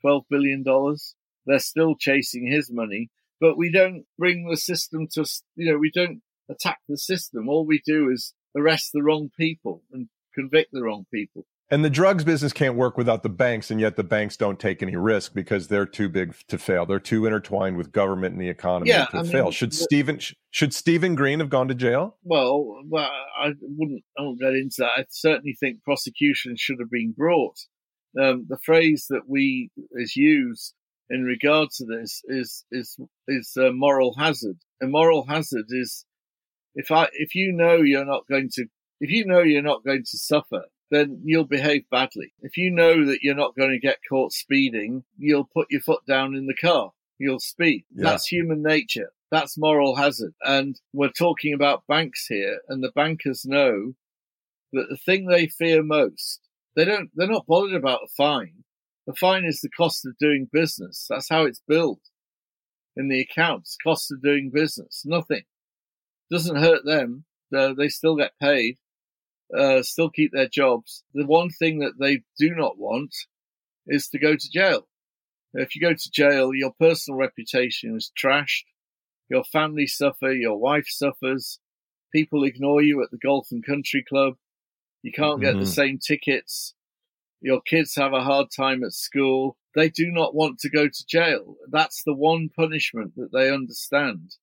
12 billion dollars? They're still chasing his money, but we don't bring the system to. You know, we don't attack the system. All we do is arrest the wrong people and convict the wrong people. And the drugs business can't work without the banks, and yet the banks don't take any risk because they're too big to fail. They're too intertwined with government and the economy yeah, to I fail. Mean, should Stephen should Stephen Green have gone to jail? Well, well, I wouldn't. I won't get into that. I certainly think prosecution should have been brought. Um, the phrase that we is used in regard to this is is is a moral hazard. A moral hazard is if I if you know you're not going to if you know you're not going to suffer then you'll behave badly. If you know that you're not going to get caught speeding, you'll put your foot down in the car. You'll speed. Yeah. That's human nature. That's moral hazard. And we're talking about banks here and the bankers know that the thing they fear most, they don't, they're not bothered about a fine. The fine is the cost of doing business. That's how it's billed in the accounts. Cost of doing business. Nothing. Doesn't hurt them. they still get paid uh, still keep their jobs. The one thing that they do not want is to go to jail. If you go to jail, your personal reputation is trashed. Your family suffer. Your wife suffers. People ignore you at the golf and country club. You can't get mm-hmm. the same tickets. Your kids have a hard time at school. They do not want to go to jail. That's the one punishment that they understand,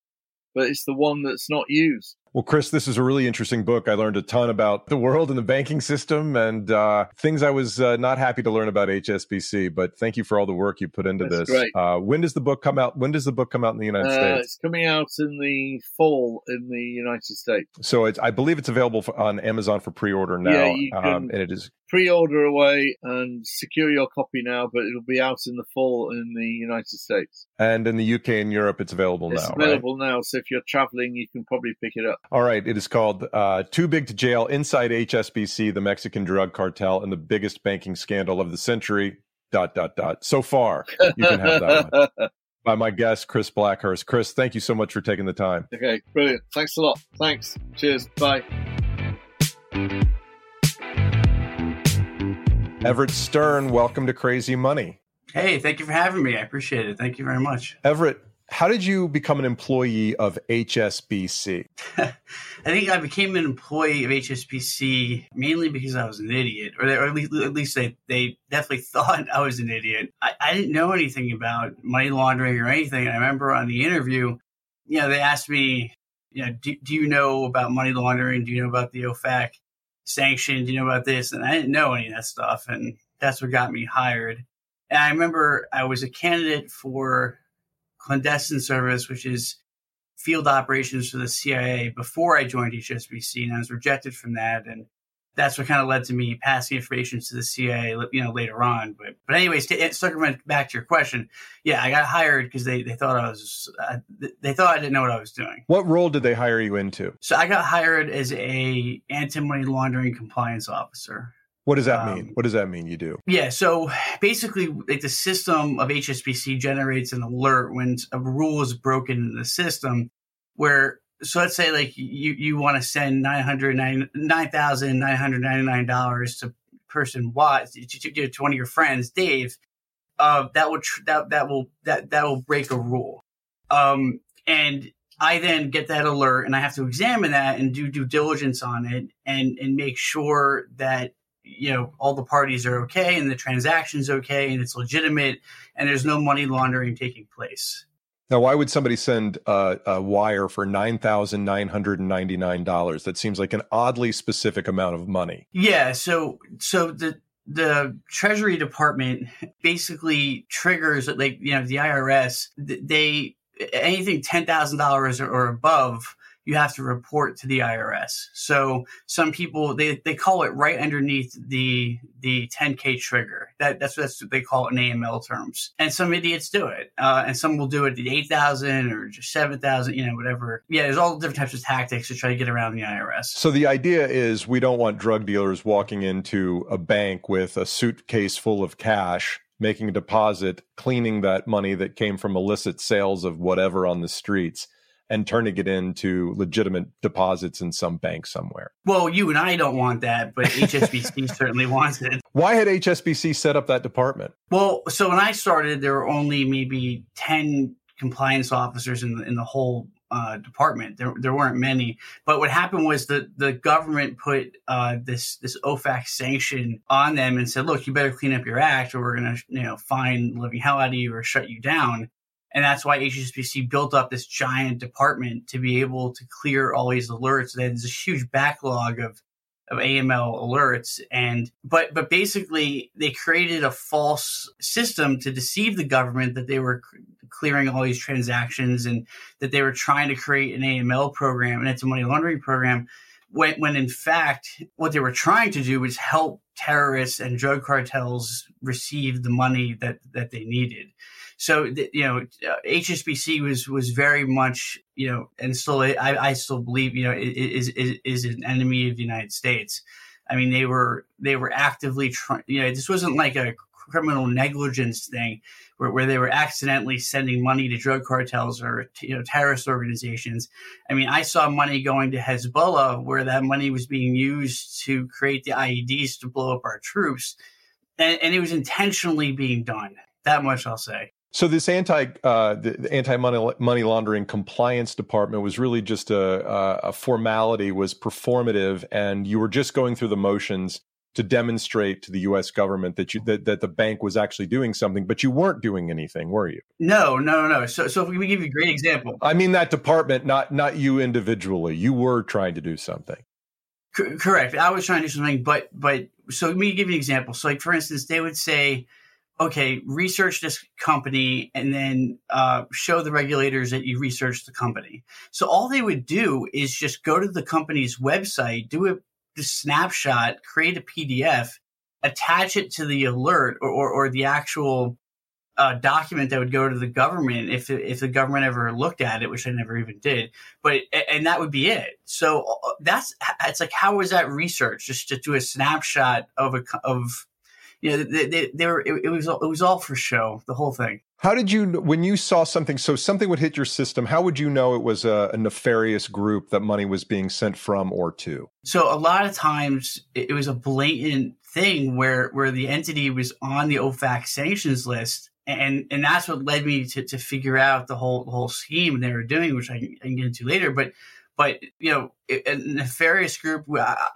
but it's the one that's not used. Well, Chris, this is a really interesting book. I learned a ton about the world and the banking system and uh, things I was uh, not happy to learn about HSBC. But thank you for all the work you put into That's this. Uh, when does the book come out? When does the book come out in the United uh, States? It's coming out in the fall in the United States. So it's, I believe it's available for, on Amazon for pre-order now, yeah, um, and it is pre-order away and secure your copy now, but it'll be out in the fall in the United States. And in the UK and Europe, it's available it's now. It's available right? now, so if you're traveling, you can probably pick it up. All right, it is called uh, "Too Big to Jail: Inside HSBC, the Mexican Drug Cartel, and the Biggest Banking Scandal of the Century." Dot dot dot. So far, you can have that one. By my guest, Chris Blackhurst. Chris, thank you so much for taking the time. Okay, brilliant. Thanks a lot. Thanks. Cheers. Bye. Everett Stern, welcome to Crazy Money. Hey, thank you for having me. I appreciate it. Thank you very much. Everett, How did you become an employee of HSBC? I think I became an employee of HSBC mainly because I was an idiot, or, they, or at, least, at least, they, they definitely thought I was an idiot. I, I didn't know anything about money laundering or anything. I remember on the interview, you know, they asked me, you know, do, do you know about money laundering? Do you know about the OFAC sanction? Do you know about this? And I didn't know any of that stuff. And that's what got me hired. And I remember I was a candidate for clandestine service, which is field operations for the CIA before I joined HSBC, and I was rejected from that. And that's what kind of led to me passing information to the CIA, you know, later on. But, but anyways, to circumvent back to your question, yeah, I got hired because they, they thought I was, uh, they thought I didn't know what I was doing. What role did they hire you into? So I got hired as a anti-money laundering compliance officer. What does that mean? Um, what does that mean you do? Yeah, so basically, like the system of HSBC generates an alert when a rule is broken in the system. Where so let's say like you you want to send nine hundred nine thousand nine hundred ninety nine dollars to person Y to, to, to, one of your friends, Dave. Uh, that will tr- that that will that that will break a rule. Um, and I then get that alert and I have to examine that and do due diligence on it and and make sure that you know all the parties are okay and the transaction's okay and it's legitimate and there's no money laundering taking place. Now, why would somebody send a, a wire for nine thousand nine hundred and ninety nine dollars? That seems like an oddly specific amount of money. Yeah. So, so the the Treasury Department basically triggers like you know the IRS. They anything ten thousand dollars or above you have to report to the IRS. So some people they, they call it right underneath the the 10k trigger. That that's that's what they call it in AML terms. And some idiots do it, uh, and some will do it at 8,000 or just 7,000. You know, whatever. Yeah, there's all different types of tactics to try to get around the IRS. So the idea is we don't want drug dealers walking into a bank with a suitcase full of cash making a deposit, cleaning that money that came from illicit sales of whatever on the streets and turning it into legitimate deposits in some bank somewhere. Well, you and I don't want that, but HSBC certainly wants it. Why had HSBC set up that department? Well, so when I started, there were only maybe 10 compliance officers in the, in the whole uh, department. There, there weren't many, but what happened was that the government put uh, this this OFAC sanction on them and said, "Look, you better clean up your act, or we're going to you know fine living hell out of you or shut you down." And that's why HSBC built up this giant department to be able to clear all these alerts. There's a huge backlog of, of AML alerts. And, but, but basically they created a false system to deceive the government that they were clearing all these transactions and that they were trying to create an AML program and it's a money laundering program. When, when in fact, what they were trying to do was help terrorists and drug cartels receive the money that, that they needed. So you know, uh, HSBC was was very much you know, and still I, I still believe you know is, is is an enemy of the United States. I mean, they were they were actively trying. You know, this wasn't like a criminal negligence thing where, where they were accidentally sending money to drug cartels or you know terrorist organizations. I mean, I saw money going to Hezbollah where that money was being used to create the IEDs to blow up our troops, and, and it was intentionally being done. That much I'll say. So this anti uh, the, the anti money money laundering compliance department was really just a, a formality, was performative, and you were just going through the motions to demonstrate to the U.S. government that you that, that the bank was actually doing something, but you weren't doing anything, were you? No, no, no. So, so let me give you a great example. I mean that department, not not you individually. You were trying to do something. C- correct. I was trying to do something, but but so let me give you an example. So, like for instance, they would say okay, research this company and then uh, show the regulators that you researched the company. So all they would do is just go to the company's website, do a, snapshot, create a PDF, attach it to the alert or, or, or the actual uh, document that would go to the government if if the government ever looked at it, which I never even did. But and that would be it. So uh, that's it's like how was that research? Just to do a snapshot of a of you know, they, they, they were, it, it, was, it was all for show, the whole thing. How did you, when you saw something, so something would hit your system, how would you know it was a, a nefarious group that money was being sent from or to? So a lot of times it, it was a blatant thing where, where the entity was on the OFAC sanctions list and and that's what led me to, to figure out the whole the whole scheme they were doing, which I can, I can get into later. But but you know, a nefarious group.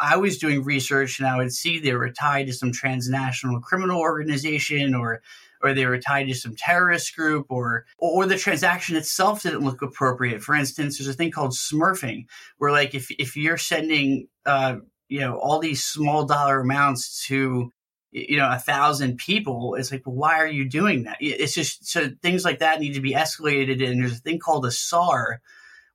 I, was doing research, and I would see they were tied to some transnational criminal organization, or or they were tied to some terrorist group, or or the transaction itself didn't look appropriate. For instance, there's a thing called smurfing, where like if if you're sending uh, you know all these small dollar amounts to you know a thousand people it's like well, why are you doing that it's just so things like that need to be escalated and there's a thing called a sar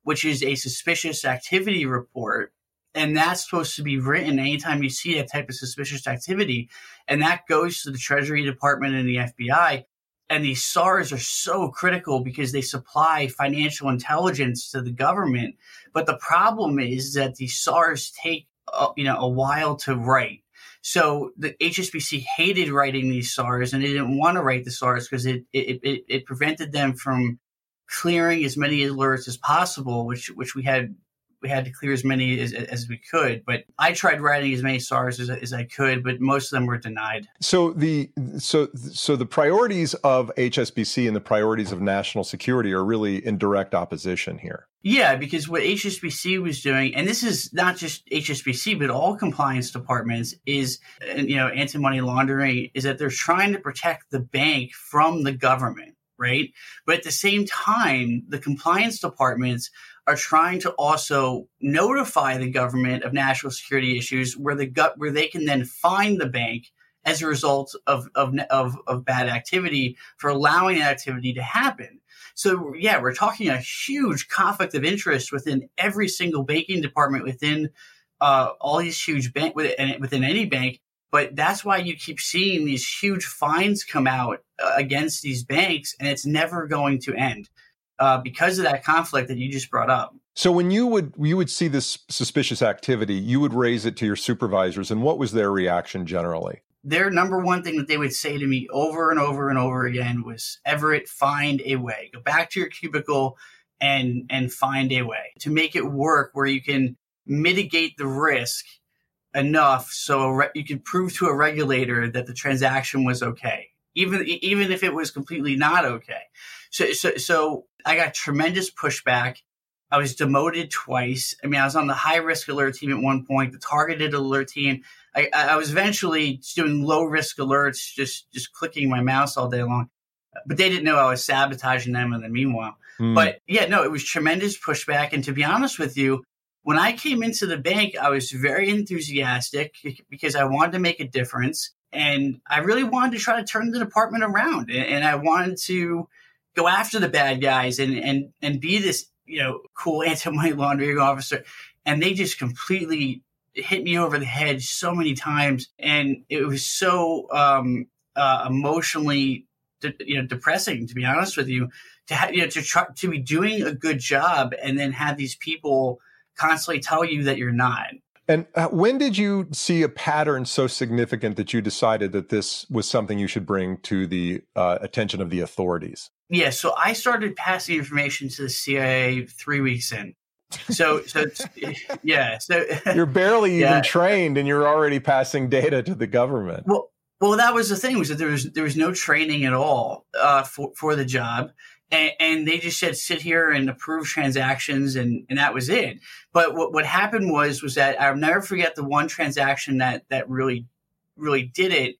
which is a suspicious activity report and that's supposed to be written anytime you see that type of suspicious activity and that goes to the treasury department and the fbi and these sars are so critical because they supply financial intelligence to the government. But the problem is that these sars take uh, you know a while to write. So the HSBC hated writing these SARs and they didn't want to write the SARs because it, it, it, it prevented them from clearing as many alerts as possible, which, which we had we had to clear as many as, as we could. But I tried writing as many SARs as, as I could, but most of them were denied. So the so so the priorities of HSBC and the priorities of national security are really in direct opposition here. Yeah, because what HSBC was doing, and this is not just HSBC, but all compliance departments, is uh, you know anti money laundering, is that they're trying to protect the bank from the government right? But at the same time, the compliance departments are trying to also notify the government of national security issues where the gut where they can then fine the bank as a result of, of, of, of bad activity for allowing that activity to happen. So yeah, we're talking a huge conflict of interest within every single banking department within uh, all these huge bank within any bank. But that's why you keep seeing these huge fines come out uh, against these banks, and it's never going to end uh, because of that conflict that you just brought up. So when you would you would see this suspicious activity, you would raise it to your supervisors, and what was their reaction generally? Their number one thing that they would say to me over and over and over again was, "Everett, find a way. Go back to your cubicle and and find a way to make it work where you can mitigate the risk enough so re- you could prove to a regulator that the transaction was okay." even even if it was completely not okay. So so so I got tremendous pushback. I was demoted twice. I mean, I was on the high risk alert team at one point, the targeted alert team. I, I was eventually doing low risk alerts, just just clicking my mouse all day long. But they didn't know I was sabotaging them in the meanwhile. Mm. But yeah, no, it was tremendous pushback. And to be honest with you, when I came into the bank, I was very enthusiastic because I wanted to make a difference and I really wanted to try to turn the department around, and, I wanted to go after the bad guys and and and be this you know cool anti-money laundering officer. And they just completely hit me over the head so many times, and it was so um, uh, emotionally, de- you know, depressing to be honest with you. To have, you know to try to be doing a good job and then have these people constantly tell you that you're not. And uh, when did you see a pattern so significant that you decided that this was something you should bring to the uh, attention of the authorities? Yeah, so I started passing information to the CIA three weeks in. So, so yeah, so you're barely yeah. even trained, and you're already passing data to the government. Well, well, that was the thing was that there was there was no training at all uh, for for the job, and, and, they just said sit here and approve transactions and, and that was it. But what, what happened was was that i'll never forget the one transaction that that really really did it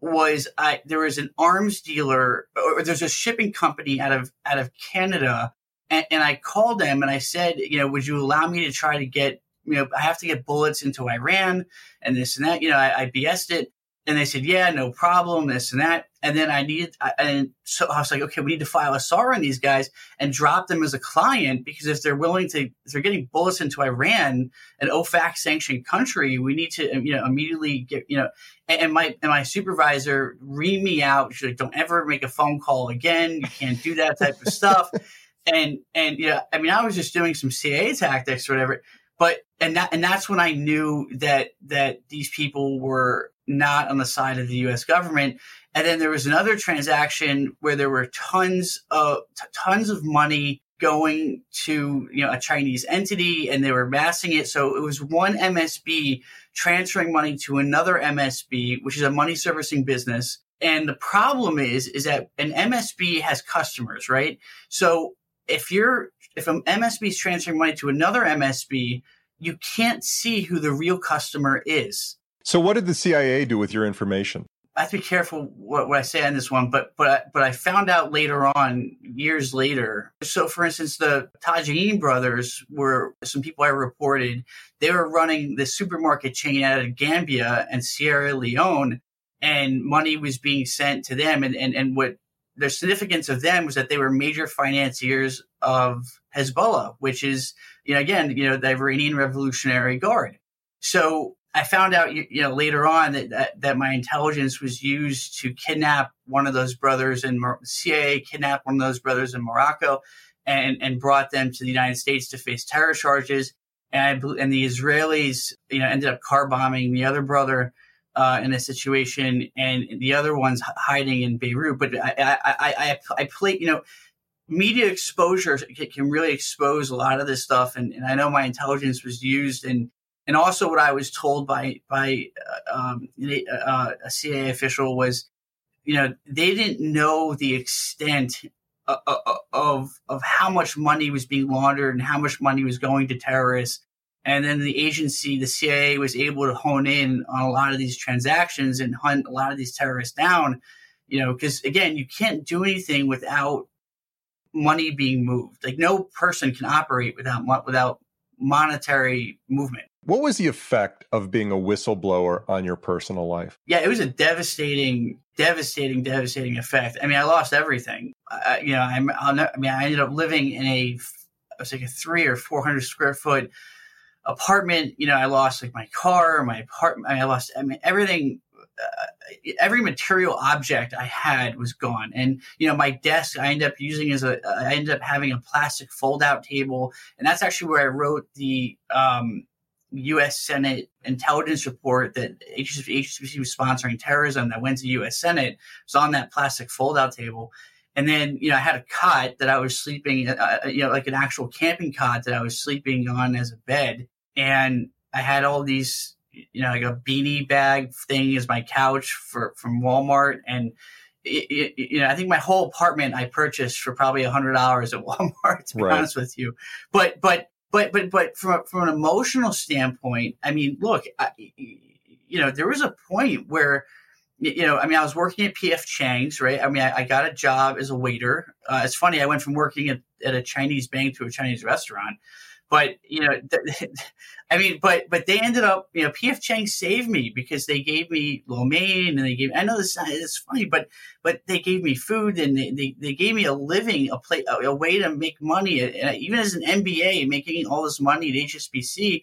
was I, there was an arms dealer or there's a shipping company out of out of canada and, and i called them and i said you know would you allow me to try to get you know i have to get bullets into iran and this and that you know i, I bs'd it and they said, yeah, no problem, this and that. And then I needed, and so I was like, okay, we need to file a SAR on these guys and drop them as a client because if they're willing to, if they're getting bullets into Iran, an OFAC sanctioned country, we need to, you know, immediately get, you know, and, my, and my supervisor reamed me out. She's like, don't ever make a phone call again. You can't do that type of stuff. And, and, yeah, I mean, I was just doing some CIA tactics or whatever but and that and that's when I knew that that these people were not on the side of the U.S. government. And then there was another transaction where there were tons of t- tons of money going to you know a Chinese entity, and they were massing it. So it was one MSB transferring money to another MSB, which is a money servicing business. And the problem is, is that an MSB has customers, right? So if you're, if an MSB is transferring money to another MSB, you can't see who the real customer is. So what did the CIA do with your information? I have to be careful what, what I say on this one, but but but I found out later on, years later. So, for instance, the Tagine brothers were some people I reported. They were running the supermarket chain out of Gambia and Sierra Leone, and money was being sent to them. And and and what the significance of them was that they were major financiers of Hezbollah, which is you know again you know the Iranian Revolutionary Guard. So I found out, you know, later on that, that, that my intelligence was used to kidnap one of those brothers in CIA, kidnap one of those brothers in Morocco, and and brought them to the United States to face terror charges. And I, and the Israelis, you know, ended up car bombing the other brother uh, in a situation, and the other one's hiding in Beirut. But I I I, I, play, you know media exposure can really expose a lot of this stuff. And, and I know my intelligence was used in and also what I was told by by uh, um, uh, a CIA official was, you know, they didn't know the extent of, uh, of of how much money was being laundered and how much money was going to terrorists. And then the agency, the CIA, was able to hone in on a lot of these transactions and hunt a lot of these terrorists down. You know, because again, you can't do anything without money being moved. Like no person can operate without without monetary movement. What was the effect of being a whistleblower on your personal life? Yeah, it was a devastating, devastating, devastating effect. I mean, I lost everything. I, you know, I'm, i mean, I ended up living in a, it was like a three or 400 square foot apartment. You know, I lost like my car, my apartment. I lost, I mean, everything uh, every material object I had was gone. And, you know, my desk I ended up using as a, I ended up having a plastic fold out table. And that's actually where I wrote the, um, U.S. Senate intelligence report that HSBC was sponsoring terrorism that went to U.S. Senate it was on that plastic fold-out table. And then, you know, I had a cot that I was sleeping, uh, uh, you know, like an actual camping cot that I was sleeping on as a bed. And I had all these, you know, like a beanie bag thing as my couch for from Walmart. And, it, it, you know, I think my whole apartment I purchased for probably a hundred dollars at Walmart, to be right. honest with you. But, but but but but from from an emotional standpoint, I mean, look, I, you know, there was a point where you know, I mean, I was working at PF Chang's, right? I mean, I, I got a job as a waiter. Uh, it's funny, I went from working at, at a Chinese bank to a Chinese restaurant. But you know, th- I mean, but but they ended up, you know, PF Chang saved me because they gave me lo mein and they gave. I know this is funny, but but they gave me food and they, they, they gave me a living, a play, a, a way to make money. And even as an MBA, making all this money at HSBC,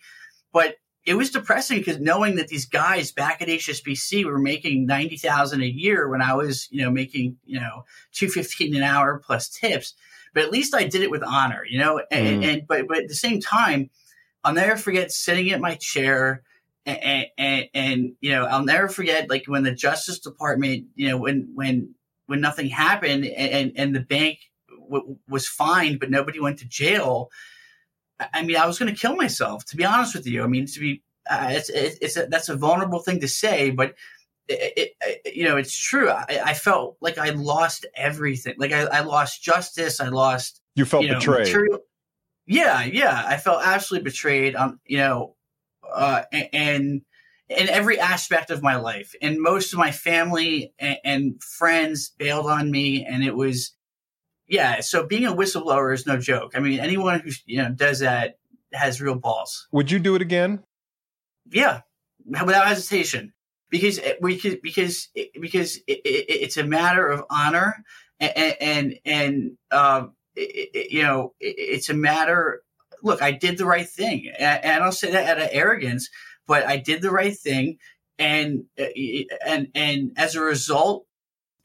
but it was depressing because knowing that these guys back at HSBC were making ninety thousand a year when I was, you know, making you know two fifteen an hour plus tips but at least I did it with honor, you know. And, mm. and but but at the same time, I'll never forget sitting at my chair. And, and, and, you know I'll never forget like when the Justice Department you know when when when nothing happened and and the bank w- was fined but nobody went to jail. I mean I was going to kill myself to be honest with you. I mean to be uh, it's it's, it's a, that's a vulnerable thing to say, but it, it, you know, it's true. I, I, felt like I lost everything. Like I, I lost justice. I lost. You felt you know, betrayed. Material. Yeah, yeah. I felt absolutely betrayed. Um, you know, uh, and in every aspect of my life, and most of my family and, and friends bailed on me, and it was, yeah. So being a whistleblower is no joke. I mean, anyone who you know does that has real balls. Would you do it again? Yeah, without hesitation because could, because because it, it, it's a matter of honor and and, and um, it, you know it's a matter. Look, I did the right thing, and I don't say that out of arrogance, but I did the right thing, and uh, and and as a result,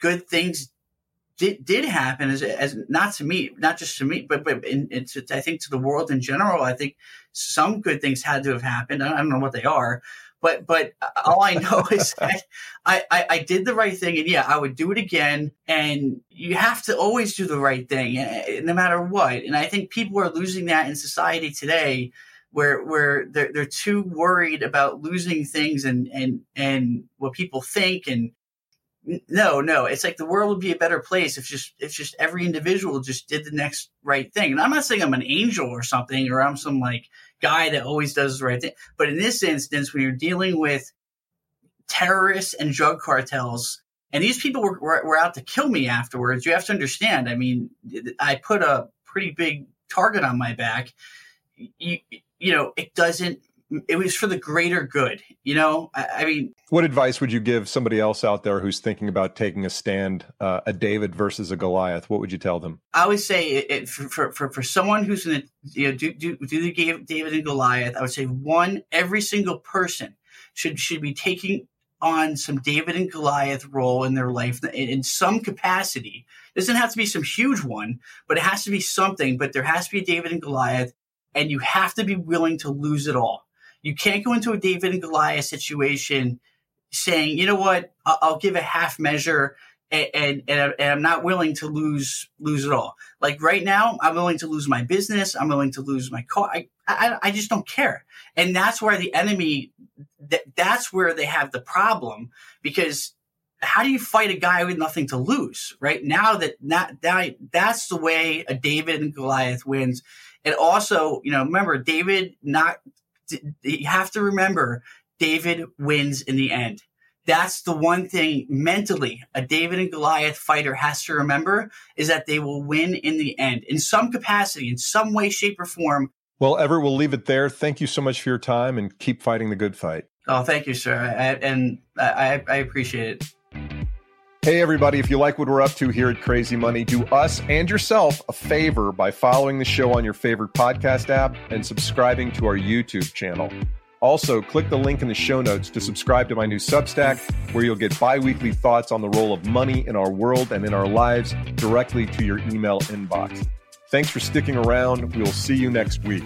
good things did did happen as, as not to me, not just to me, but but in, to, I think to the world in general. I think some good things had to have happened. I don't know what they are, but but all I know is that I, I, I did the right thing, and yeah, I would do it again. And you have to always do the right thing, eh, eh, no matter what. And I think people are losing that in society today, where where they're they're too worried about losing things and and and what people think and no, no. It's like the world would be a better place if just if just every individual just did the next right thing. And I'm not saying I'm an angel or something, or I'm some like guy that always does the right thing. But in this instance, when you're dealing with terrorists and drug cartels, and these people were, were, were out to kill me afterwards, you have to understand. I mean, I put a pretty big target on my back. You, you know, it doesn't it was for the greater good. You know, I, I, mean, what advice would you give somebody else out there who's thinking about taking a stand, uh, a David versus a Goliath? What would you tell them? I would say it, it, for, for for someone who's going to you know do, do do the David and Goliath, I would say one every single person should should be taking on some David and Goliath role in their life in, in some capacity. It doesn't have to be some huge one, but it has to be something. But there has to be a David and Goliath, and you have to be willing to lose it all you can't go into a David and Goliath situation saying, you know what, I'll, give a half measure and, and, and, I'm not willing to lose lose it all. Like right now, I'm willing to lose my business. I'm willing to lose my car. I, I, I just don't care. And that's where the enemy, that, that's where they have the problem because how do you fight a guy with nothing to lose? Right now that not that that's the way a David and Goliath wins. And also, you know, remember David not you have to remember David wins in the end. That's the one thing mentally a David and Goliath fighter has to remember is that they will win in the end in some capacity, in some way, shape, or form. Well, Everett, we'll leave it there. Thank you so much for your time and keep fighting the good fight. Oh, thank you, sir. I, and I, I appreciate it. Hey, everybody, if you like what we're up to here at Crazy Money, do us and yourself a favor by following the show on your favorite podcast app and subscribing to our YouTube channel. Also, click the link in the show notes to subscribe to my new Substack, where you'll get bi weekly thoughts on the role of money in our world and in our lives directly to your email inbox. Thanks for sticking around. We'll see you next week.